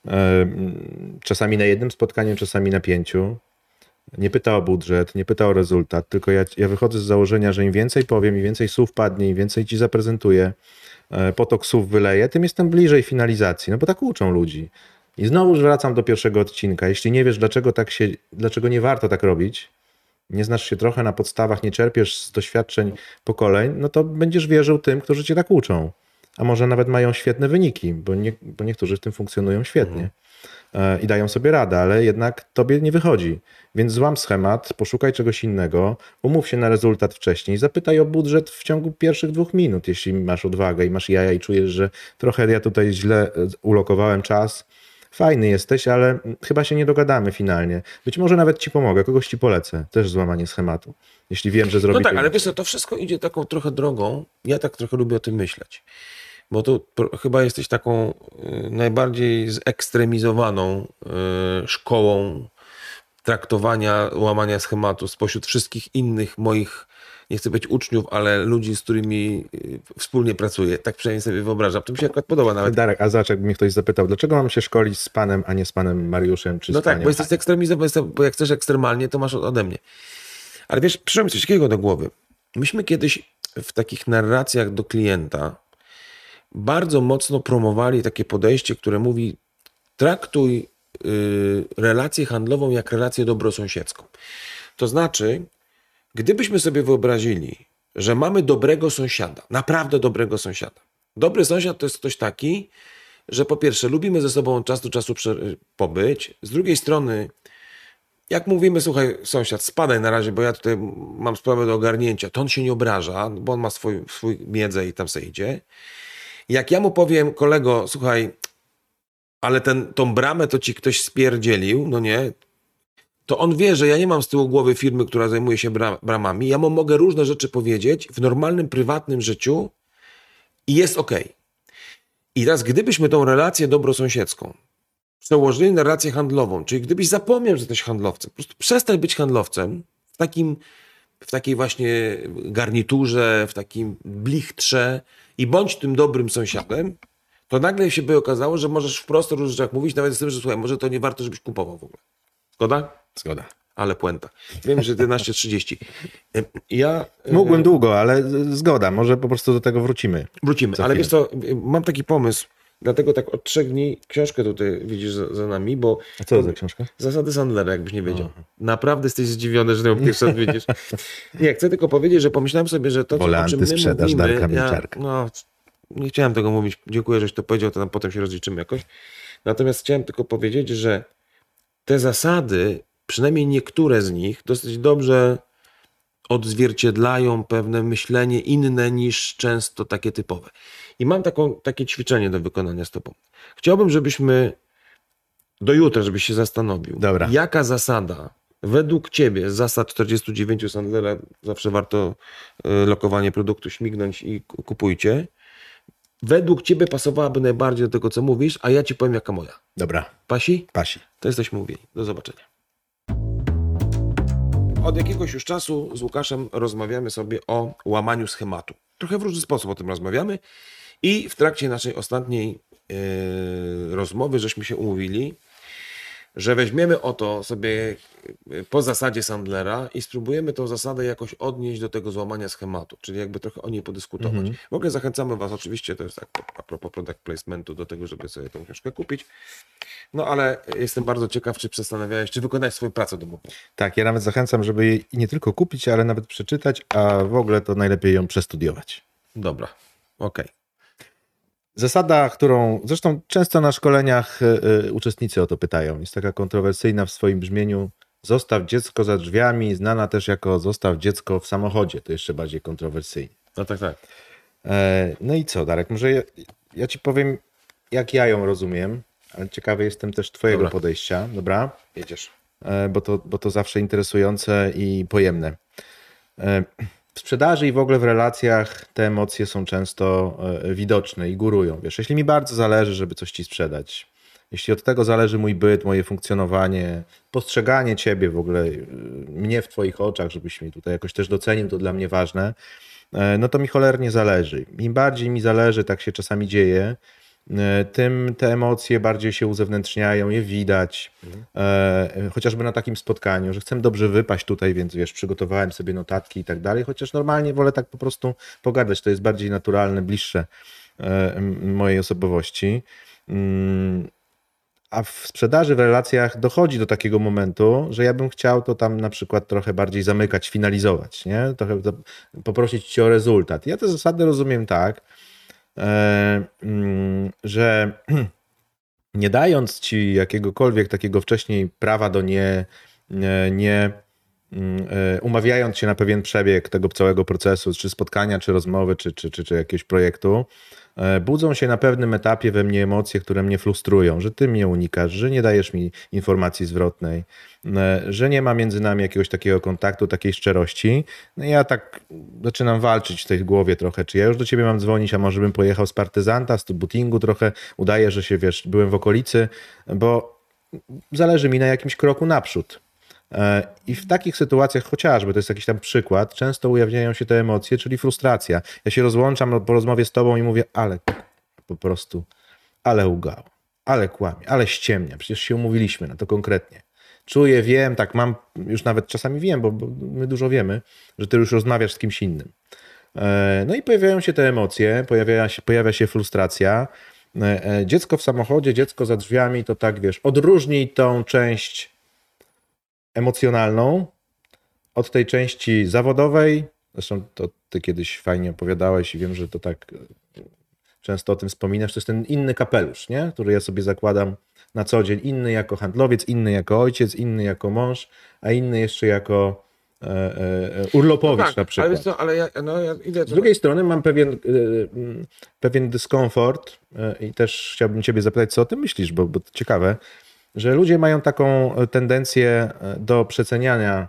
e, czasami na jednym spotkaniu, czasami na pięciu. Nie pyta o budżet, nie pyta o rezultat, tylko ja, ja wychodzę z założenia, że im więcej powiem, im więcej słów padnie, im więcej ci zaprezentuję, e, potok słów wyleję, tym jestem bliżej finalizacji, no bo tak uczą ludzi. I znowu wracam do pierwszego odcinka. Jeśli nie wiesz, dlaczego tak się, dlaczego nie warto tak robić, nie znasz się trochę na podstawach, nie czerpiesz z doświadczeń pokoleń, no to będziesz wierzył tym, którzy cię tak uczą. A może nawet mają świetne wyniki, bo, nie, bo niektórzy w tym funkcjonują świetnie i dają sobie radę, ale jednak tobie nie wychodzi. Więc złam schemat, poszukaj czegoś innego, umów się na rezultat wcześniej, zapytaj o budżet w ciągu pierwszych dwóch minut, jeśli masz odwagę i masz jaja i czujesz, że trochę ja tutaj źle e, ulokowałem czas. Fajny jesteś, ale chyba się nie dogadamy finalnie. Być może nawet ci pomogę, kogoś ci polecę. Też złamanie schematu. Jeśli wiem, że zrobię No tak, ale wiesz to wszystko idzie taką trochę drogą. Ja tak trochę lubię o tym myśleć. Bo tu chyba jesteś taką y, najbardziej zekstremizowaną y, szkołą traktowania, łamania schematu spośród wszystkich innych moich, nie chcę być uczniów, ale ludzi, z którymi y, wspólnie pracuję. Tak przynajmniej sobie wyobrażam. To mi się akurat podoba nawet. Darek, a zobacz, jakby mnie ktoś zapytał, dlaczego mam się szkolić z panem, a nie z panem Mariuszem, czy No z tak, panią bo jesteś ekstremizowany, bo jak chcesz ekstremalnie, to masz od- ode mnie. Ale wiesz, przyszło mi coś takiego do głowy. Myśmy kiedyś w takich narracjach do klienta bardzo mocno promowali takie podejście, które mówi traktuj y, relację handlową jak relację dobrosąsiedzką. To znaczy, gdybyśmy sobie wyobrazili, że mamy dobrego sąsiada, naprawdę dobrego sąsiada. Dobry sąsiad to jest ktoś taki, że po pierwsze lubimy ze sobą od czasu do czasu prze- pobyć, z drugiej strony jak mówimy, słuchaj, sąsiad, spadaj na razie, bo ja tutaj mam sprawę do ogarnięcia, to on się nie obraża, bo on ma swój, swój miedzę i tam se idzie. Jak ja mu powiem, kolego, słuchaj, ale ten, tą bramę to ci ktoś spierdzielił, no nie, to on wie, że ja nie mam z tyłu głowy firmy, która zajmuje się bra- bramami. Ja mu mogę różne rzeczy powiedzieć w normalnym, prywatnym życiu i jest ok. I teraz, gdybyśmy tą relację dobrosąsiedzką przełożyli na relację handlową, czyli gdybyś zapomniał, że jesteś handlowcem, po prostu przestań być handlowcem w takim, w takiej właśnie garniturze, w takim blichtrze i bądź tym dobrym sąsiadem, to nagle się by okazało, że możesz wprost o rzeczach mówić, nawet z tym, że słuchaj, może to nie warto, żebyś kupował w ogóle. Zgoda? Zgoda. Ale puenta. Wiem, że 11.30. Em, Ja... e, Mógłbym długo, ale zgoda, może po prostu do tego wrócimy. Wrócimy, ale chwilę. wiesz co, mam taki pomysł, dlatego tak od trzech dni książkę tutaj widzisz za, za nami, bo A co to za książka? zasady Sandlera, jakbyś nie wiedział. Naprawdę jesteś zdziwiony, że ją pierwszy raz widzisz. Nie, chcę tylko powiedzieć, że pomyślałem sobie, że to, co, Wolę o czym my antysprzedaż mówimy, Darka ja, no, nie chciałem tego mówić, dziękuję, żeś to powiedział, to tam potem się rozliczymy jakoś. Natomiast chciałem tylko powiedzieć, że te zasady, przynajmniej niektóre z nich, dosyć dobrze odzwierciedlają pewne myślenie inne niż często takie typowe. I mam taką, takie ćwiczenie do wykonania z tobą. Chciałbym, żebyśmy do jutra, żebyś się zastanowił. Dobra. Jaka zasada według ciebie, z zasad 49 Sandlera, zawsze warto y, lokowanie produktu śmignąć i ku- kupujcie, według ciebie pasowałaby najbardziej do tego, co mówisz, a ja ci powiem, jaka moja. Dobra, Pasi? pasi. To jesteśmy mówieni. Do zobaczenia. Od jakiegoś już czasu z Łukaszem rozmawiamy sobie o łamaniu schematu. Trochę w różny sposób o tym rozmawiamy i w trakcie naszej ostatniej yy, rozmowy żeśmy się umówili, że weźmiemy oto sobie yy, po zasadzie Sandlera i spróbujemy tą zasadę jakoś odnieść do tego złamania schematu, czyli jakby trochę o niej podyskutować. W ogóle zachęcamy Was oczywiście, to jest tak a propos product placementu, do tego, żeby sobie tą książkę kupić. No ale jestem bardzo ciekaw, czy zastanawiałeś, czy wykonać swoją pracę domową. Tak, ja nawet zachęcam, żeby jej nie tylko kupić, ale nawet przeczytać, a w ogóle to najlepiej ją przestudiować. Dobra, okej. Zasada, którą zresztą często na szkoleniach y, y, uczestnicy o to pytają, jest taka kontrowersyjna w swoim brzmieniu. Zostaw dziecko za drzwiami, znana też jako zostaw dziecko w samochodzie. To jeszcze bardziej kontrowersyjnie. No tak, tak. E, No i co, Darek? Może ja, ja ci powiem, jak ja ją rozumiem, ale ciekawy jestem też Twojego Dobra. podejścia, dobra? Jedziesz. E, Bo to, bo to zawsze interesujące i pojemne. E, W sprzedaży i w ogóle w relacjach te emocje są często e, widoczne i górują. Wiesz, jeśli mi bardzo zależy, żeby coś ci sprzedać, jeśli od tego zależy mój byt, moje funkcjonowanie, postrzeganie ciebie w ogóle, y, mnie w twoich oczach, żebyś mnie tutaj jakoś też docenił, to dla mnie ważne, e, no to mi cholernie zależy. Im bardziej mi zależy, tak się czasami dzieje, e, tym te emocje bardziej się uzewnętrzniają, je widać. E, chociażby na takim spotkaniu, że chcę dobrze wypaść tutaj, więc wiesz, przygotowałem sobie notatki i tak dalej, chociaż normalnie wolę tak po prostu pogadać, to jest bardziej naturalne, bliższe e, mojej osobowości. Mm, A w sprzedaży, w relacjach dochodzi do takiego momentu, że ja bym chciał to tam na przykład trochę bardziej zamykać, finalizować, nie? Trochę poprosić cię o rezultat. Ja te zasady rozumiem tak, e, że nie dając ci jakiegokolwiek takiego wcześniej prawa do nie, nie, nie mm, e, umawiając się na pewien przebieg tego całego procesu, czy spotkania, czy rozmowy, czy, czy, czy, czy jakiegoś projektu, e, budzą się na pewnym etapie we mnie emocje, które mnie frustrują, że ty mnie unikasz, że nie dajesz mi informacji zwrotnej, e, że nie ma między nami jakiegoś takiego kontaktu, takiej szczerości. No ja tak zaczynam walczyć w tej głowie trochę, czy ja już do ciebie mam dzwonić, a może bym pojechał z partyzanta, z bootingu trochę, udaję, że się, wiesz, byłem w okolicy, bo zależy mi na jakimś kroku naprzód. E, I w takich sytuacjach, chociażby, to jest jakiś tam przykład, często ujawniają się te emocje, czyli frustracja. Ja się rozłączam po rozmowie z tobą i mówię, ale po prostu, ale ugał, ale kłamie, ale ściemnia, przecież się umówiliśmy na to konkretnie. Czuję, wiem, tak mam, już nawet czasami wiem, bo, bo my dużo wiemy, że ty już rozmawiasz z kimś innym. E, No i pojawiają się te emocje, pojawia się, pojawia się frustracja. E, Dziecko w samochodzie, dziecko za drzwiami, to tak wiesz, odróżnij tą część emocjonalną od tej części zawodowej. Zresztą to ty kiedyś fajnie opowiadałeś i wiem, że to tak e, często o tym wspominasz. To jest ten inny kapelusz, nie? który ja sobie zakładam na co dzień. Inny jako handlowiec, inny jako ojciec, inny jako mąż, a inny jeszcze jako e, e, e, urlopowicz na przykład. ale co, ale ja, no, ja idę... Z drugiej strony mam pewien, y, y, pewien dyskomfort i też chciałbym Ciebie zapytać, co o tym myślisz, bo, bo to ciekawe, że ludzie mają taką tendencję y, do przeceniania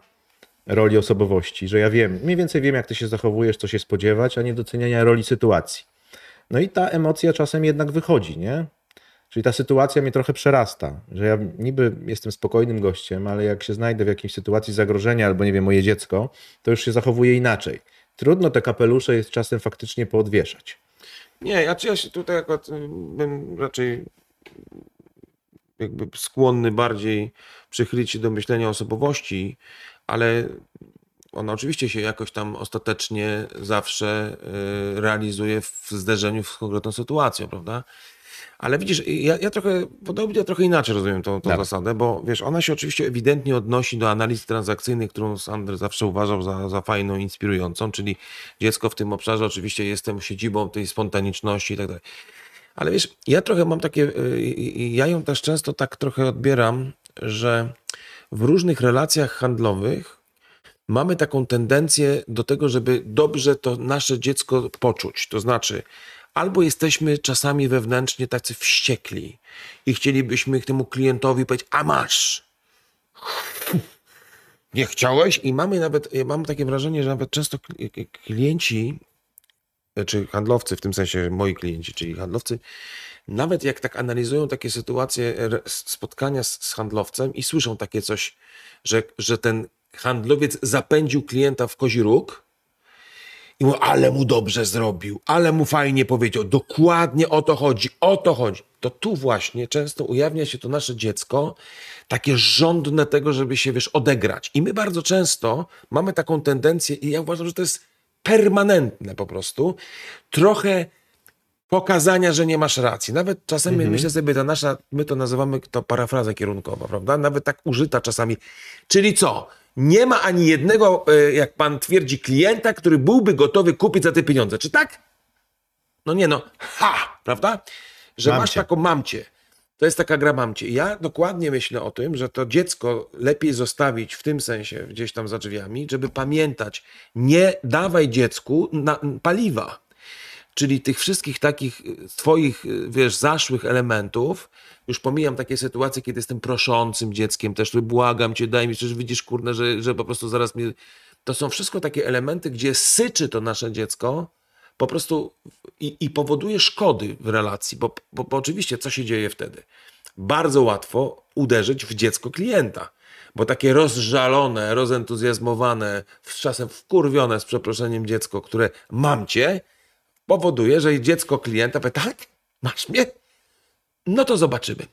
roli osobowości, że ja wiem, mniej więcej wiem, jak Ty się zachowujesz, co się spodziewać, a nie doceniania roli sytuacji. No i ta emocja czasem jednak wychodzi, nie? Czyli ta sytuacja mnie trochę przerasta, że ja niby jestem spokojnym gościem, ale jak się znajdę w jakiejś sytuacji zagrożenia albo nie wiem, moje dziecko, to już się zachowuję inaczej. Trudno te kapelusze jest czasem faktycznie poodwieszać. Nie, ja, ja się tutaj akurat y, bym raczej jakby skłonny bardziej przychylić się do myślenia osobowości, ale ona oczywiście się jakoś tam ostatecznie zawsze y, realizuje w zderzeniu z konkretną sytuacją, prawda? Ale widzisz, ja, ja trochę, podobnie, ja trochę inaczej rozumiem tą, tą Dawaj. zasadę, bo wiesz, ona się oczywiście ewidentnie odnosi do analizy transakcyjnej, którą Sander zawsze uważał za, za fajną, inspirującą, czyli dziecko w tym obszarze oczywiście jestem siedzibą tej spontaniczności i tak dalej. Ale wiesz, ja trochę mam takie, y, ja ją też często tak trochę odbieram, że w różnych relacjach handlowych mamy taką tendencję do tego, żeby dobrze to nasze dziecko poczuć. To znaczy, albo jesteśmy czasami wewnętrznie tacy wściekli i chcielibyśmy temu klientowi powiedzieć, a masz. Nie chciałeś? I mamy nawet, ja mam takie wrażenie, że nawet często klienci, czy handlowcy, w tym sensie moi klienci, czyli handlowcy, nawet jak tak analizują takie sytuacje spotkania z, z handlowcem i słyszą takie coś, że, że ten handlowiec zapędził klienta w kozi róg i mówią, ale mu dobrze zrobił, ale mu fajnie powiedział, dokładnie o to chodzi, o to chodzi. To tu właśnie często ujawnia się to nasze dziecko, takie żądne tego, żeby się, wiesz, odegrać. I my bardzo często mamy taką tendencję, i ja uważam, że to jest permanentne po prostu, trochę pokazania, że nie masz racji. Nawet czasami mhm. myślę sobie, ta nasza, my to nazywamy to parafraza kierunkowa, prawda? Nawet tak użyta czasami. Czyli co? Nie ma ani jednego, e, jak pan twierdzi, klienta, który byłby gotowy kupić za te pieniądze. Czy tak? No nie no. Ha! Prawda? Że mam masz cię. taką mamcie. To jest taka gra mamcie. Ja dokładnie myślę o tym, że to dziecko lepiej zostawić w tym sensie gdzieś tam za drzwiami, żeby pamiętać, nie dawaj dziecku na, paliwa czyli tych wszystkich takich y, twoich, y, wiesz, zaszłych elementów, już pomijam takie sytuacje, kiedy jestem proszącym dzieckiem, też błagam cię, daj mi, przecież widzisz, kurde, że, że po prostu zaraz mnie... To są wszystko takie elementy, gdzie syczy to nasze dziecko po prostu i, i powoduje szkody w relacji, bo, bo, bo oczywiście co się dzieje wtedy? Bardzo łatwo uderzyć w dziecko klienta bo takie rozżalone, rozentuzjazmowane, czasem wkurwione z przeproszeniem dziecko, które mam cię, powoduje, że dziecko klienta powie, tak, masz mnie? No to zobaczymy.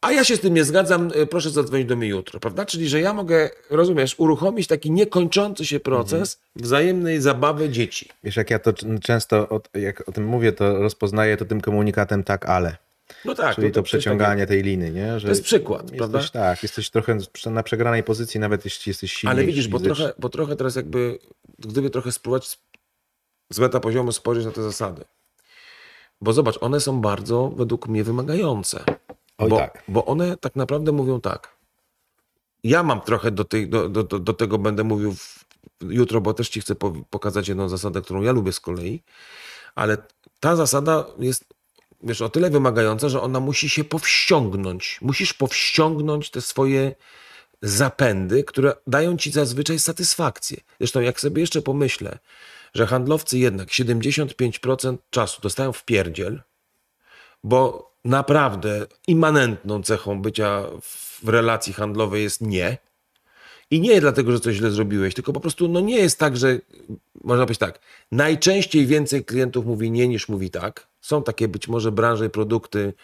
A ja się z tym nie zgadzam, y, proszę zadzwonić do mnie jutro, prawda? Czyli, że ja mogę, rozumiesz, uruchomić taki niekończący się proces mhm. wzajemnej zabawy dzieci. Wiesz, jak ja to często, jak o tym mówię, to rozpoznaję to tym komunikatem tak, ale. No tak. Czyli to, to przeciąganie tej liny, nie? Że to jest przykład, jesteś, prawda? Tak, jesteś trochę na przegranej pozycji, nawet jeśli jesteś silny. Ale widzisz, bo trochę, bo trochę teraz jakby, gdyby trochę spróbować z meta poziomu spojrzeć na te zasady. Bo zobacz, one są bardzo według mnie wymagające. Oj, bo, tak. bo one tak naprawdę mówią tak. Ja mam trochę do, tej, do, do, do tego, będę mówił w, jutro, bo też ci chcę pokazać jedną zasadę, którą ja lubię z kolei, ale ta zasada jest wiesz, o tyle wymagająca, że ona musi się powściągnąć. Musisz powściągnąć te swoje zapędy, które dają ci zazwyczaj satysfakcję. Zresztą, jak sobie jeszcze pomyślę, że handlowcy jednak 75% czasu dostają w pierdziel, bo naprawdę immanentną cechą bycia w relacji handlowej jest nie. I nie dlatego, że coś źle zrobiłeś, tylko po prostu no nie jest tak, że można powiedzieć tak, najczęściej więcej klientów mówi nie niż mówi tak. Są takie być może branże i produkty,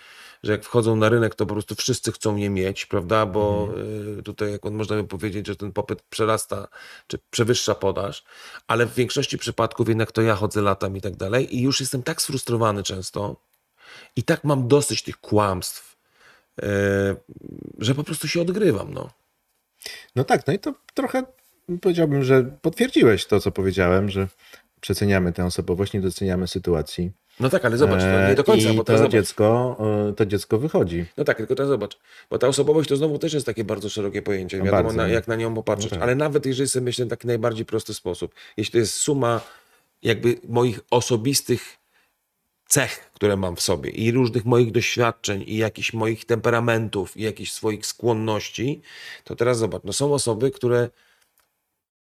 że jak wchodzą na rynek, to po prostu wszyscy chcą je mieć, prawda? Bo mhm. tutaj jak można by powiedzieć, że ten popyt przerasta, czy przewyższa podaż, ale w większości przypadków jednak to ja chodzę latam i tak dalej i już jestem tak sfrustrowany często i tak mam dosyć tych kłamstw, e, że po prostu się odgrywam, no. No tak, no i to trochę powiedziałbym, że potwierdziłeś to, co powiedziałem, że przeceniamy tę osobowość, nie doceniamy sytuacji. No tak, ale zobacz, to nie do końca. I bo to, dziecko, e, to dziecko wychodzi. No tak, tylko teraz zobacz, bo ta osobowość to znowu też jest takie bardzo szerokie pojęcie, no wiadomo na, jak na nią popatrzeć, no tak. ale nawet jeżeli sobie myślę w taki najbardziej prosty sposób, jeśli to jest suma jakby moich osobistych cech, które mam w sobie i różnych moich doświadczeń i jakichś moich temperamentów i jakichś swoich skłonności, to teraz zobacz, no są osoby, które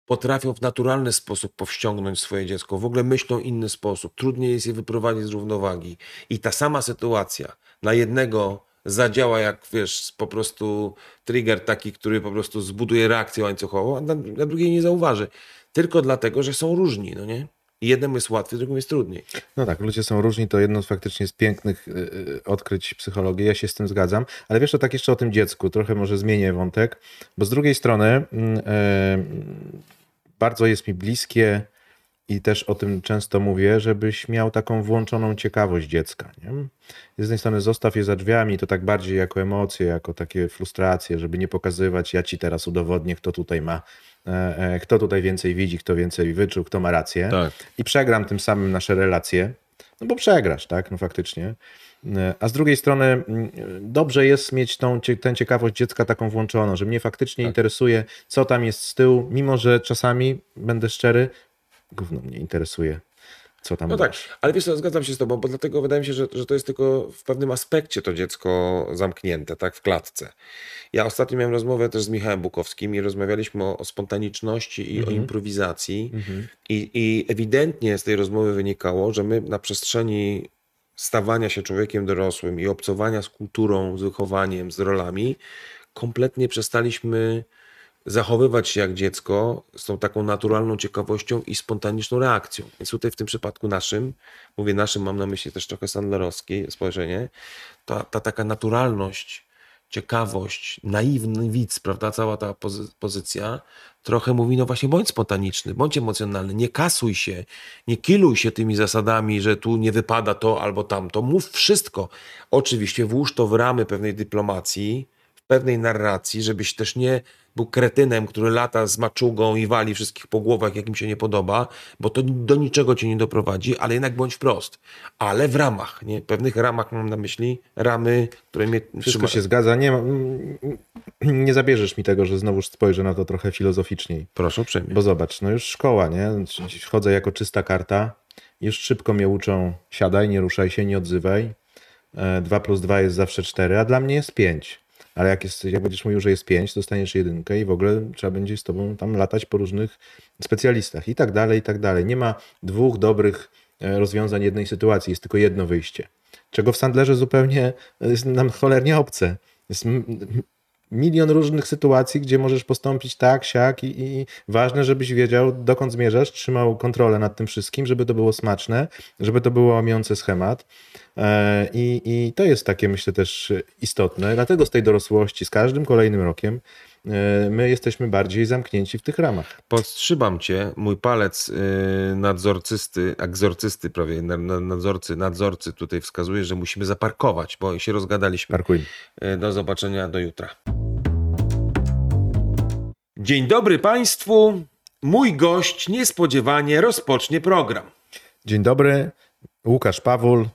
potrafią w naturalny sposób powściągnąć swoje dziecko, w ogóle myślą inny sposób, trudniej jest je wyprowadzić z równowagi. I ta sama sytuacja na jednego zadziała jak, wiesz, po prostu trigger taki, który po prostu zbuduje reakcję łańcuchową, a na, na drugiej nie zauważy. Tylko dlatego, że są różni, no nie? I jednemu jest łatwiej, drugiemu jest trudniej. No tak, ludzie są różni, to jedno z faktycznie z pięknych y, odkryć psychologii, ja się z tym zgadzam. Ale wiesz, to tak jeszcze o tym dziecku, trochę może zmienię wątek, bo z drugiej strony... Yy, bardzo jest mi bliskie i też o tym często mówię, żebyś miał taką włączoną ciekawość dziecka. Nie? Z jednej strony zostaw je za drzwiami, to tak bardziej jako emocje, jako takie frustracje, żeby nie pokazywać, ja ci teraz udowodnię, kto tutaj ma, kto tutaj więcej widzi, kto więcej wyczuł, kto ma rację. Tak. I przegram tym samym nasze relacje, no bo przegrasz, tak, no faktycznie. E, A z drugiej strony mm, dobrze jest mieć tą, tę ciekawość dziecka taką włączoną, że mnie faktycznie Tak. interesuje, co tam jest z tyłu, mimo że czasami, będę szczery, gówno mnie interesuje, co tam No tak, ale wiesz co, zgadzam się z tobą, bo dlatego wydaje mi się, że, że to jest tylko w pewnym aspekcie to dziecko zamknięte, tak, w klatce. Ja ostatnio miałem rozmowę też z Michałem Bukowskim i rozmawialiśmy o, o spontaniczności i o improwizacji. I, i ewidentnie z tej rozmowy wynikało, że my na przestrzeni stawania się człowiekiem dorosłym i obcowania z kulturą, z wychowaniem, z rolami, kompletnie przestaliśmy zachowywać się jak dziecko z tą taką naturalną ciekawością i spontaniczną reakcją. Więc tutaj w tym przypadku naszym, mówię naszym, mam na myśli też trochę sandlerowskie spojrzenie, ta, ta taka naturalność, ciekawość, naiwny widz, prawda, cała ta pozy- pozycja trochę mówi, no właśnie bądź spontaniczny, bądź emocjonalny, nie kasuj się, nie kiluj się tymi zasadami, że tu nie wypada to albo tamto, mów wszystko. Oczywiście włóż to w ramy pewnej dyplomacji, w pewnej narracji, żebyś też nie był kretynem, który lata z maczugą i wali wszystkich po głowach, jak im się nie podoba, bo to do niczego cię nie doprowadzi, ale jednak bądź wprost. Ale w ramach, nie? Pewnych ramach mam na myśli, ramy, które mnie Wszystko trzyma- się zgadza, nie, nie zabierzesz mi tego, że znowuż spojrzę na to trochę filozoficzniej. Proszę uprzejmie. Bo zobacz, no już szkoła, nie? Chodzę jako czysta karta. Już szybko mnie uczą, siadaj, nie ruszaj się, nie odzywaj. 2 plus 2 jest zawsze 4, a dla mnie jest 5. Ale jak, jest, jak będziesz mówił, że jest 5, dostaniesz jedynkę i w ogóle trzeba będzie z tobą tam latać po różnych specjalistach i tak dalej, i tak dalej. Nie ma dwóch dobrych e, rozwiązań jednej sytuacji, jest tylko jedno wyjście. Czego w Sandlerze zupełnie jest nam cholernie obce. Jest milion różnych sytuacji, gdzie możesz postąpić tak, siak i, i ważne, żebyś wiedział, dokąd zmierzasz, trzymał kontrolę nad tym wszystkim, żeby to było smaczne, żeby to było łamiące schemat. E, I, I to jest takie, myślę, też istotne. Dlatego z tej dorosłości, z każdym kolejnym rokiem, e, my jesteśmy bardziej zamknięci w tych ramach. Podtrzymam cię, mój palec yy, nadzorcysty, egzorcysty prawie, na- na- nadzorcy, nadzorcy tutaj wskazuje, że musimy zaparkować, bo się rozgadaliśmy. Parkujmy. Yy, Do zobaczenia do jutra. Dzień dobry Państwu. Mój gość niespodziewanie rozpocznie program. Dzień dobry, Łukasz Pawul,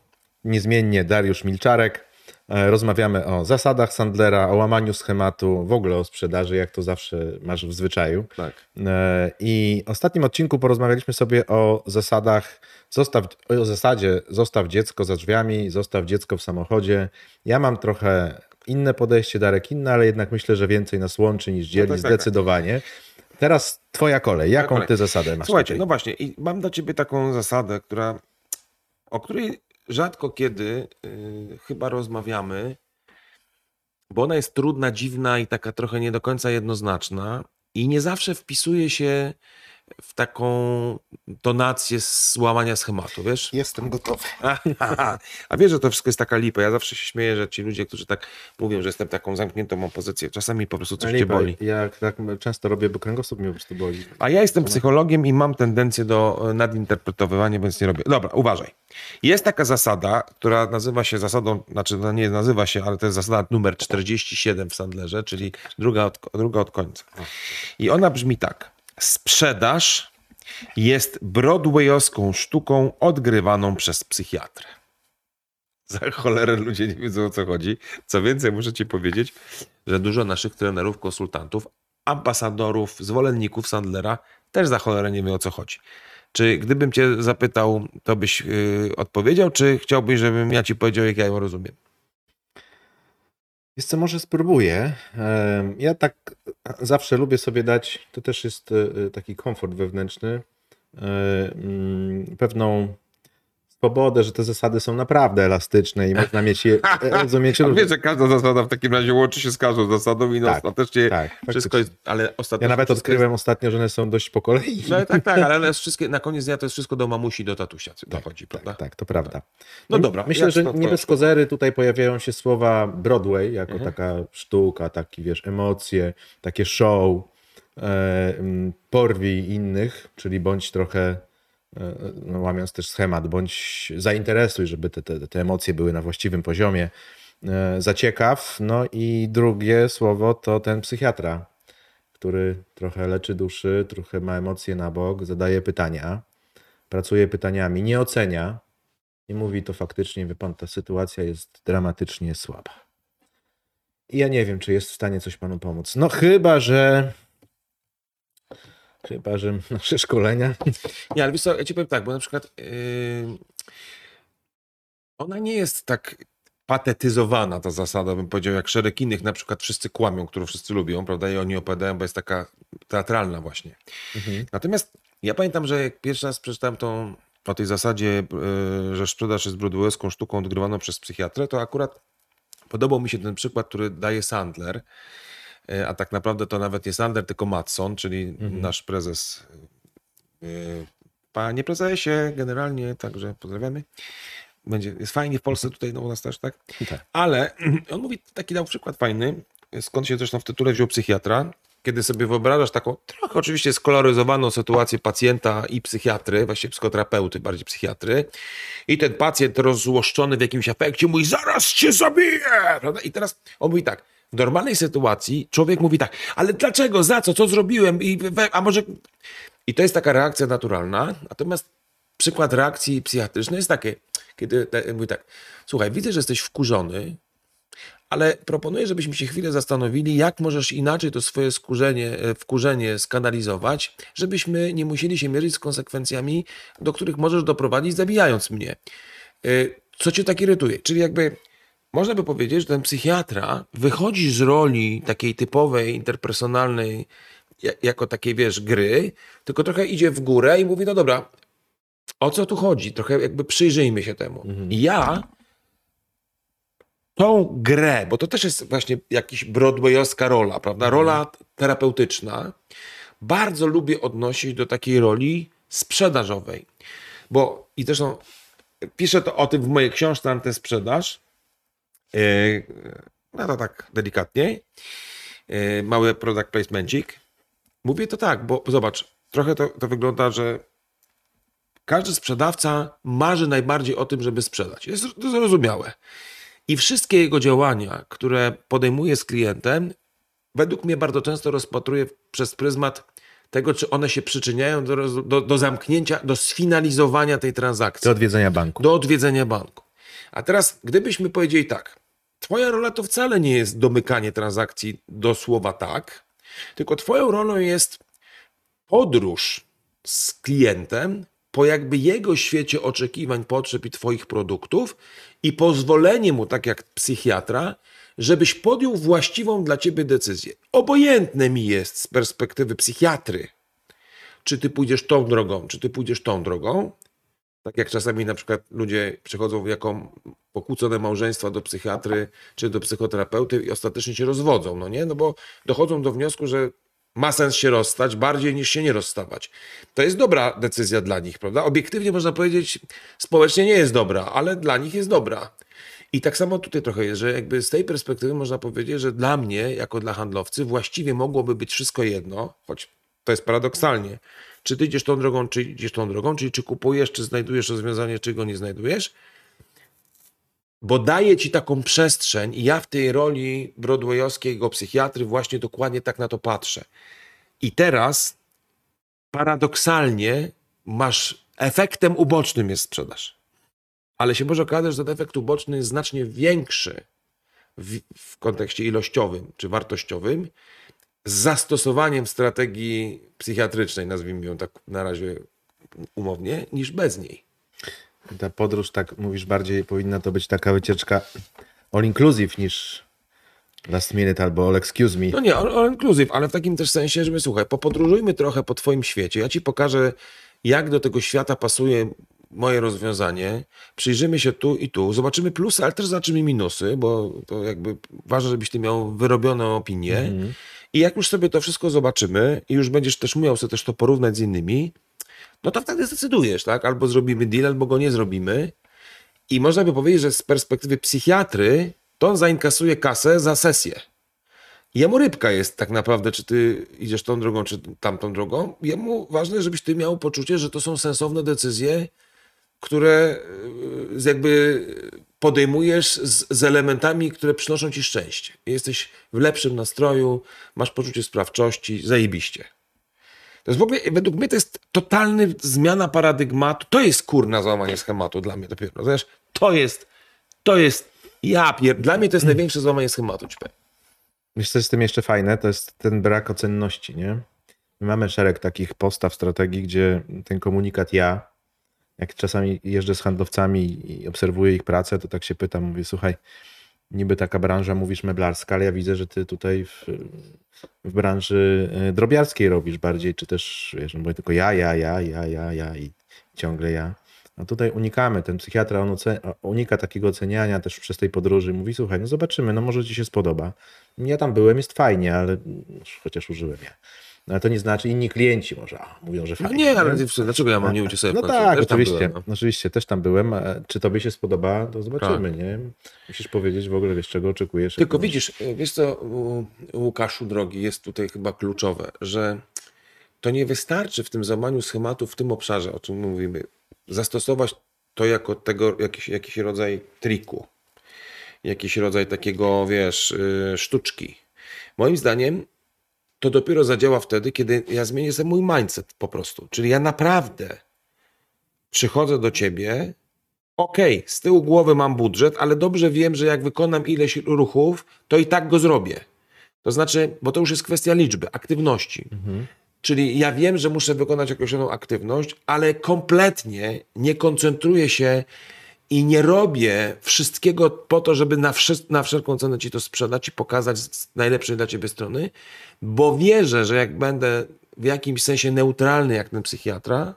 niezmiennie Dariusz Milczarek. E, Rozmawiamy o zasadach Sandlera, o łamaniu schematu, w ogóle o sprzedaży, jak to zawsze masz w zwyczaju. Tak. E, I w ostatnim odcinku porozmawialiśmy sobie o zasadach, zostaw, o zasadzie zostaw dziecko za drzwiami, zostaw dziecko w samochodzie. Ja mam trochę inne podejście, Darek inne, ale jednak myślę, że więcej nas łączy niż dzieli, tak, tak, tak. zdecydowanie. Teraz twoja kolej. Jaką kolej. ty zasadę masz Słuchajcie, tutaj? no właśnie, i mam dla ciebie taką zasadę, która, o której rzadko kiedy y, chyba rozmawiamy, bo ona jest trudna, dziwna i taka trochę nie do końca jednoznaczna i nie zawsze wpisuje się w taką tonację z łamania schematu, wiesz? Jestem gotowy. Aha. A wiesz, że to wszystko jest taka lipa. Ja zawsze się śmieję, że ci ludzie, którzy tak mówią, że jestem taką zamkniętą opozycję, czasami po prostu coś cię Lipa, boli. Ja tak często robię, bo kręgosłup mnie po prostu boli. A ja jestem psychologiem i mam tendencję do e, nadinterpretowywania, więc nie robię. Dobra, uważaj. Jest taka zasada, która nazywa się zasadą, znaczy no nie nazywa się, ale to jest zasada numer 47 w Sandlerze, czyli druga od, druga od końca. I ona brzmi tak. Sprzedaż jest broadwayowską sztuką odgrywaną przez psychiatrę. Za cholerę ludzie nie wiedzą o co chodzi. Co więcej, muszę ci powiedzieć, że dużo naszych trenerów, konsultantów, ambasadorów, zwolenników Sandlera też za cholerę nie wie o co chodzi. Czy gdybym cię zapytał, to byś yy, odpowiedział, czy chciałbyś, żebym ja ci powiedział, jak ja ją rozumiem? Wiesz co, może spróbuję. Ja tak zawsze lubię sobie dać, to też jest e, taki komfort wewnętrzny, e, mm, pewną swobodę, że te zasady są naprawdę elastyczne i można mieć je, e, rozumieć A różne. wiesz, że każda zasada w takim razie łączy się z każdą zasadą i no Tak, ostatecznie tak, wszystko jest, ale ostatecznie Ja nawet odkryłem ostatnio, że one są dość po kolei. Jest, no tak, tak, ale jest wszystkie, na koniec dnia to jest wszystko do mamusi, do tatusia dochodzi, prawda? Tak, tak, to prawda. No dobra, Myślę, że nie bez kozery tutaj pojawiają się słowa Broadway, jako Mhm. taka sztuka, taki wiesz, emocje, takie show, e, porwij innych, czyli bądź trochę, no, łamiąc też schemat, bądź zainteresuj, żeby te, te, te emocje były na właściwym poziomie. E, zaciekaw. No i drugie słowo to ten psychiatra, który trochę leczy duszy, trochę ma emocje na bok, zadaje pytania, pracuje pytaniami, nie ocenia, i mówi to faktycznie, wie pan, ta sytuacja jest dramatycznie słaba. I ja nie wiem, czy jest w stanie coś panu pomóc. No chyba, że chyba, że nasze szkolenia Nie, ale wiesz co, ja ci powiem tak, bo na przykład yy, ona nie jest tak patetyzowana ta zasada, bym powiedział, jak szereg innych, na przykład wszyscy kłamią, którą wszyscy lubią, prawda, i oni opowiadają, bo jest taka teatralna właśnie. Natomiast ja pamiętam, że jak pierwszy raz przeczytałem tą, o tej zasadzie, yy, że sprzedaż jest broadwayowską sztuką odgrywaną przez psychiatrę, to akurat podobał mi się ten przykład, który daje Sandler, a tak naprawdę to nawet nie Sandler, tylko Matson, czyli nasz prezes yy, Panie prezesie, generalnie, także pozdrawiamy. Będzie, jest fajnie w Polsce tutaj, no u nas też, tak? Tak. Ale on mówi, taki dał przykład fajny, skąd się zresztą w tytule wziął psychiatra, kiedy sobie wyobrażasz taką trochę oczywiście skoloryzowaną sytuację pacjenta i psychiatry, właściwie psychoterapeuty, bardziej psychiatry, i ten pacjent rozzłoszczony w jakimś afekcie mówi, zaraz cię zabiję! Prawda? I teraz on mówi tak, w normalnej sytuacji człowiek mówi tak, ale dlaczego, za co, co zrobiłem, I, a może... I to jest taka reakcja naturalna, natomiast przykład reakcji psychiatrycznej jest takie, kiedy mówi tak, słuchaj, widzę, że jesteś wkurzony, ale proponuję, żebyśmy się chwilę zastanowili, jak możesz inaczej to swoje skurzenie, e, wkurzenie skanalizować, żebyśmy nie musieli się mierzyć z konsekwencjami, do których możesz doprowadzić, zabijając mnie. E, Co cię tak irytuje? Czyli jakby można by powiedzieć, że ten psychiatra wychodzi z roli takiej typowej, interpersonalnej, ja- jako takiej, wiesz, gry, tylko trochę idzie w górę i mówi, no dobra, o co tu chodzi? Trochę jakby przyjrzyjmy się temu. I ja tą grę, bo to też jest właśnie jakiś broadwayowska rola, prawda? Rola terapeutyczna. Bardzo lubię odnosić do takiej roli sprzedażowej. Bo i zresztą piszę to o tym w mojej książce Antysprzedaż. Yy, No to tak delikatnie. Yy, Mały product placemencik. Mówię to tak, bo zobacz, trochę to, to wygląda, że każdy sprzedawca marzy najbardziej o tym, żeby sprzedać. Jest to zrozumiałe. I wszystkie jego działania, które podejmuje z klientem, według mnie bardzo często rozpatruje przez pryzmat tego, czy one się przyczyniają do, do, do zamknięcia, do sfinalizowania tej transakcji do odwiedzenia banku. do odwiedzenia banku. A teraz, gdybyśmy powiedzieli tak, twoja rola to wcale nie jest domykanie transakcji do słowa tak, tylko twoją rolą jest podróż z klientem po jakby jego świecie oczekiwań, potrzeb i twoich produktów i pozwolenie mu, tak jak psychiatra, żebyś podjął właściwą dla ciebie decyzję. Obojętne mi jest z perspektywy psychiatry, czy ty pójdziesz tą drogą, czy ty pójdziesz tą drogą, tak jak czasami na przykład ludzie przychodzą jako pokłócone małżeństwa do psychiatry czy do psychoterapeuty i ostatecznie się rozwodzą, no nie? No bo dochodzą do wniosku, że ma sens się rozstać bardziej niż się nie rozstawać. To jest dobra decyzja dla nich, prawda? Obiektywnie można powiedzieć, społecznie nie jest dobra, ale dla nich jest dobra. I tak samo tutaj trochę jest, że jakby z tej perspektywy można powiedzieć, że dla mnie, jako dla handlowcy, właściwie mogłoby być wszystko jedno, choć to jest paradoksalnie. Czy ty idziesz tą drogą, czy idziesz tą drogą, czyli czy kupujesz, czy znajdujesz rozwiązanie, czy go nie znajdujesz, bo daje ci taką przestrzeń i ja w tej roli broadwayowskiego psychiatry właśnie dokładnie tak na to patrzę. I teraz paradoksalnie masz efektem ubocznym jest sprzedaż. Ale się może okazać, że ten efekt uboczny jest znacznie większy w, w kontekście ilościowym czy wartościowym z zastosowaniem strategii psychiatrycznej, nazwijmy ją tak na razie umownie, niż bez niej. Ta podróż, tak mówisz, bardziej powinna to być taka wycieczka all inclusive niż last minute albo all excuse me. No nie, all, all inclusive, ale w takim też sensie, żeby słuchaj, popodróżujmy trochę po twoim świecie. Ja ci pokażę, jak do tego świata pasuje moje rozwiązanie. Przyjrzymy się tu i tu, zobaczymy plusy, ale też zobaczymy minusy, bo to jakby ważne, żebyś ty miał wyrobioną opinię. I jak już sobie to wszystko zobaczymy i już będziesz też umiał sobie też to porównać z innymi, no to wtedy zdecydujesz, tak? Albo zrobimy deal, albo go nie zrobimy. I można by powiedzieć, że z perspektywy psychiatry to on zainkasuje kasę za sesję. Jemu rybka jest tak naprawdę, czy ty idziesz tą drogą, czy tamtą drogą. Jemu ważne, żebyś ty miał poczucie, że to są sensowne decyzje, które z jakby podejmujesz z, z elementami, które przynoszą ci szczęście. Jesteś w lepszym nastroju, masz poczucie sprawczości, zajebiście. To jest w ogóle, według mnie to jest totalny zmiana paradygmatu. To jest kurna złamanie schematu dla mnie dopiero. Rozumiesz? To jest, to jest, ja pier... Dla mnie to jest największe złamanie schematu, ci. Wiesz, co jest z tym jeszcze fajne? To jest ten brak ocenności, nie? My mamy szereg takich postaw, strategii, gdzie ten komunikat ja, jak czasami jeżdżę z handlowcami i obserwuję ich pracę, to tak się pytam, mówię, słuchaj, niby taka branża, mówisz meblarska, ale ja widzę, że ty tutaj w, w branży y, drobiarskiej robisz bardziej, czy też, wiesz, mówię tylko ja, ja, ja, ja, ja, ja i ciągle ja. No tutaj unikamy, ten psychiatra on unika takiego oceniania też przez tej podróży. Mówi, słuchaj, no zobaczymy, no może ci się spodoba. Ja tam byłem, jest fajnie, ale chociaż użyłem ja. Ale to nie znaczy, inni klienci może a, mówią, że No fajnie. nie, ale dlaczego ja mam nie uczyć sobie No tak, Też oczywiście. byłem, no. Oczywiście, też tam byłem. a Czy tobie się spodoba, to zobaczymy, nie? Musisz powiedzieć w ogóle, wiesz, czego oczekujesz. Tylko widzisz, wiesz co, Łukaszu drogi, jest tutaj chyba kluczowe, że to nie wystarczy w tym złamaniu schematu w tym obszarze, o czym mówimy, zastosować to jako tego, jakiś, jakiś rodzaj triku, jakiś rodzaj takiego, wiesz, y, sztuczki. Moim zdaniem to dopiero zadziała wtedy, kiedy ja zmienię sobie mój mindset po prostu. Czyli ja naprawdę przychodzę do ciebie okej, z tyłu głowy mam budżet, ale dobrze wiem, że jak wykonam ileś ruchów, to i tak go zrobię. To znaczy, bo to już jest kwestia liczby, aktywności. Czyli ja wiem, że muszę wykonać określoną aktywność, ale kompletnie nie koncentruję się i nie robię wszystkiego po to, żeby na, wszy- na wszelką cenę ci to sprzedać i pokazać z najlepszej dla ciebie strony, bo wierzę, że jak będę w jakimś sensie neutralny jak ten psychiatra,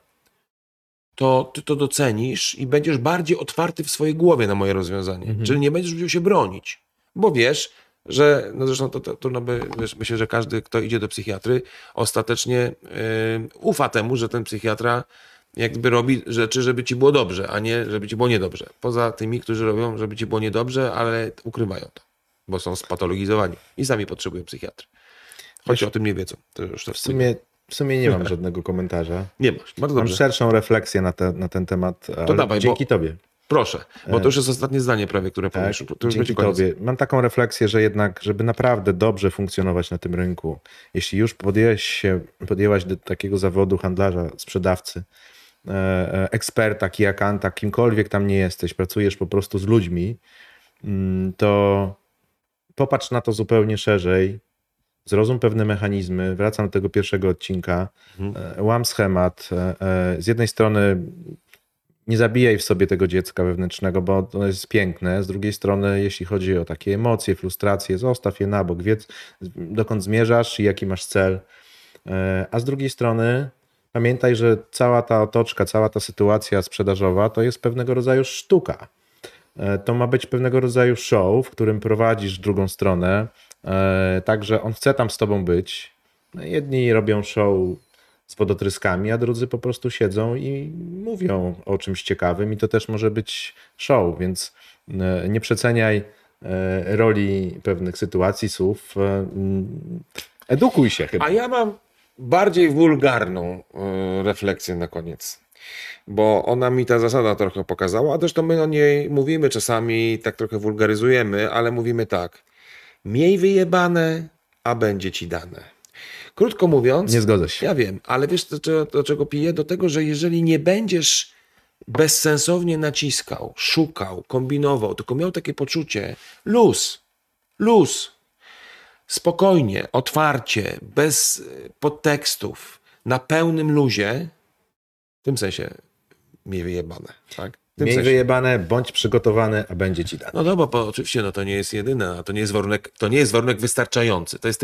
to ty to docenisz i będziesz bardziej otwarty w swojej głowie na moje rozwiązanie. Czyli nie będziesz musiał się bronić, bo wiesz, że, no zresztą to, to trudno by, wiesz, myślę, że każdy, kto idzie do psychiatry, ostatecznie yy, ufa temu, że ten psychiatra jakby robi rzeczy, żeby ci było dobrze, a nie żeby ci było niedobrze. Poza tymi, którzy robią, żeby ci było niedobrze, ale ukrywają to, bo są spatologizowani i sami potrzebują psychiatry. Choć o tym nie wiedzą. To już to W sumie, w sumie nie mam żadnego komentarza. nie masz. Bardzo Mam dobrze. szerszą refleksję na, te, na ten temat, ale dawaj, bo- dzięki tobie. Proszę, bo to już jest ostatnie zdanie prawie, które Tak, powiesz. To dzięki tobie. Mam taką refleksję, że jednak, żeby naprawdę dobrze funkcjonować na tym rynku, jeśli już podjęłeś się, podjęłaś do takiego zawodu handlarza, sprzedawcy, e, e, eksperta, kijakanta, kimkolwiek tam nie jesteś, pracujesz po prostu z ludźmi, mm, to popatrz na to zupełnie szerzej, zrozum pewne mechanizmy, wracam do tego pierwszego odcinka, e, łam schemat. e, e, Z jednej strony nie zabijaj w sobie tego dziecka wewnętrznego, bo to jest piękne. Z drugiej strony, jeśli chodzi o takie emocje, frustracje, zostaw je na bok, wiedz dokąd zmierzasz i jaki masz cel. E, A z drugiej strony pamiętaj, że cała ta otoczka, cała ta sytuacja sprzedażowa to jest pewnego rodzaju sztuka. E, To ma być pewnego rodzaju show, w którym prowadzisz drugą stronę. E, Także on chce tam z tobą być. No, Jedni robią show z podotryskami, a drudzy po prostu siedzą i mówią o czymś ciekawym i to też może być show, więc e, nie przeceniaj roli pewnych sytuacji, słów. mm, Edukuj się chyba. A ja mam bardziej wulgarną y, refleksję na koniec. Bo ona mi ta zasada trochę pokazała, a zresztą my o niej mówimy czasami, tak trochę wulgaryzujemy, ale mówimy tak. Miej wyjebane, a będzie ci dane. Krótko mówiąc, Nie zgodzę się. ja wiem, ale wiesz do, czego- do czego piję? Do tego, że jeżeli nie będziesz bezsensownie naciskał, szukał, kombinował, tylko miał takie poczucie luz, luz, spokojnie, otwarcie, bez y, podtekstów, na pełnym luzie, w tym sensie miej wyjebane, tak? Miej sensie. wyjebane, bądź przygotowany, a będzie ci dane. No dobra, bo oczywiście no, to nie jest jedyne, a to nie jest warunek, to nie jest warunek wystarczający. To jest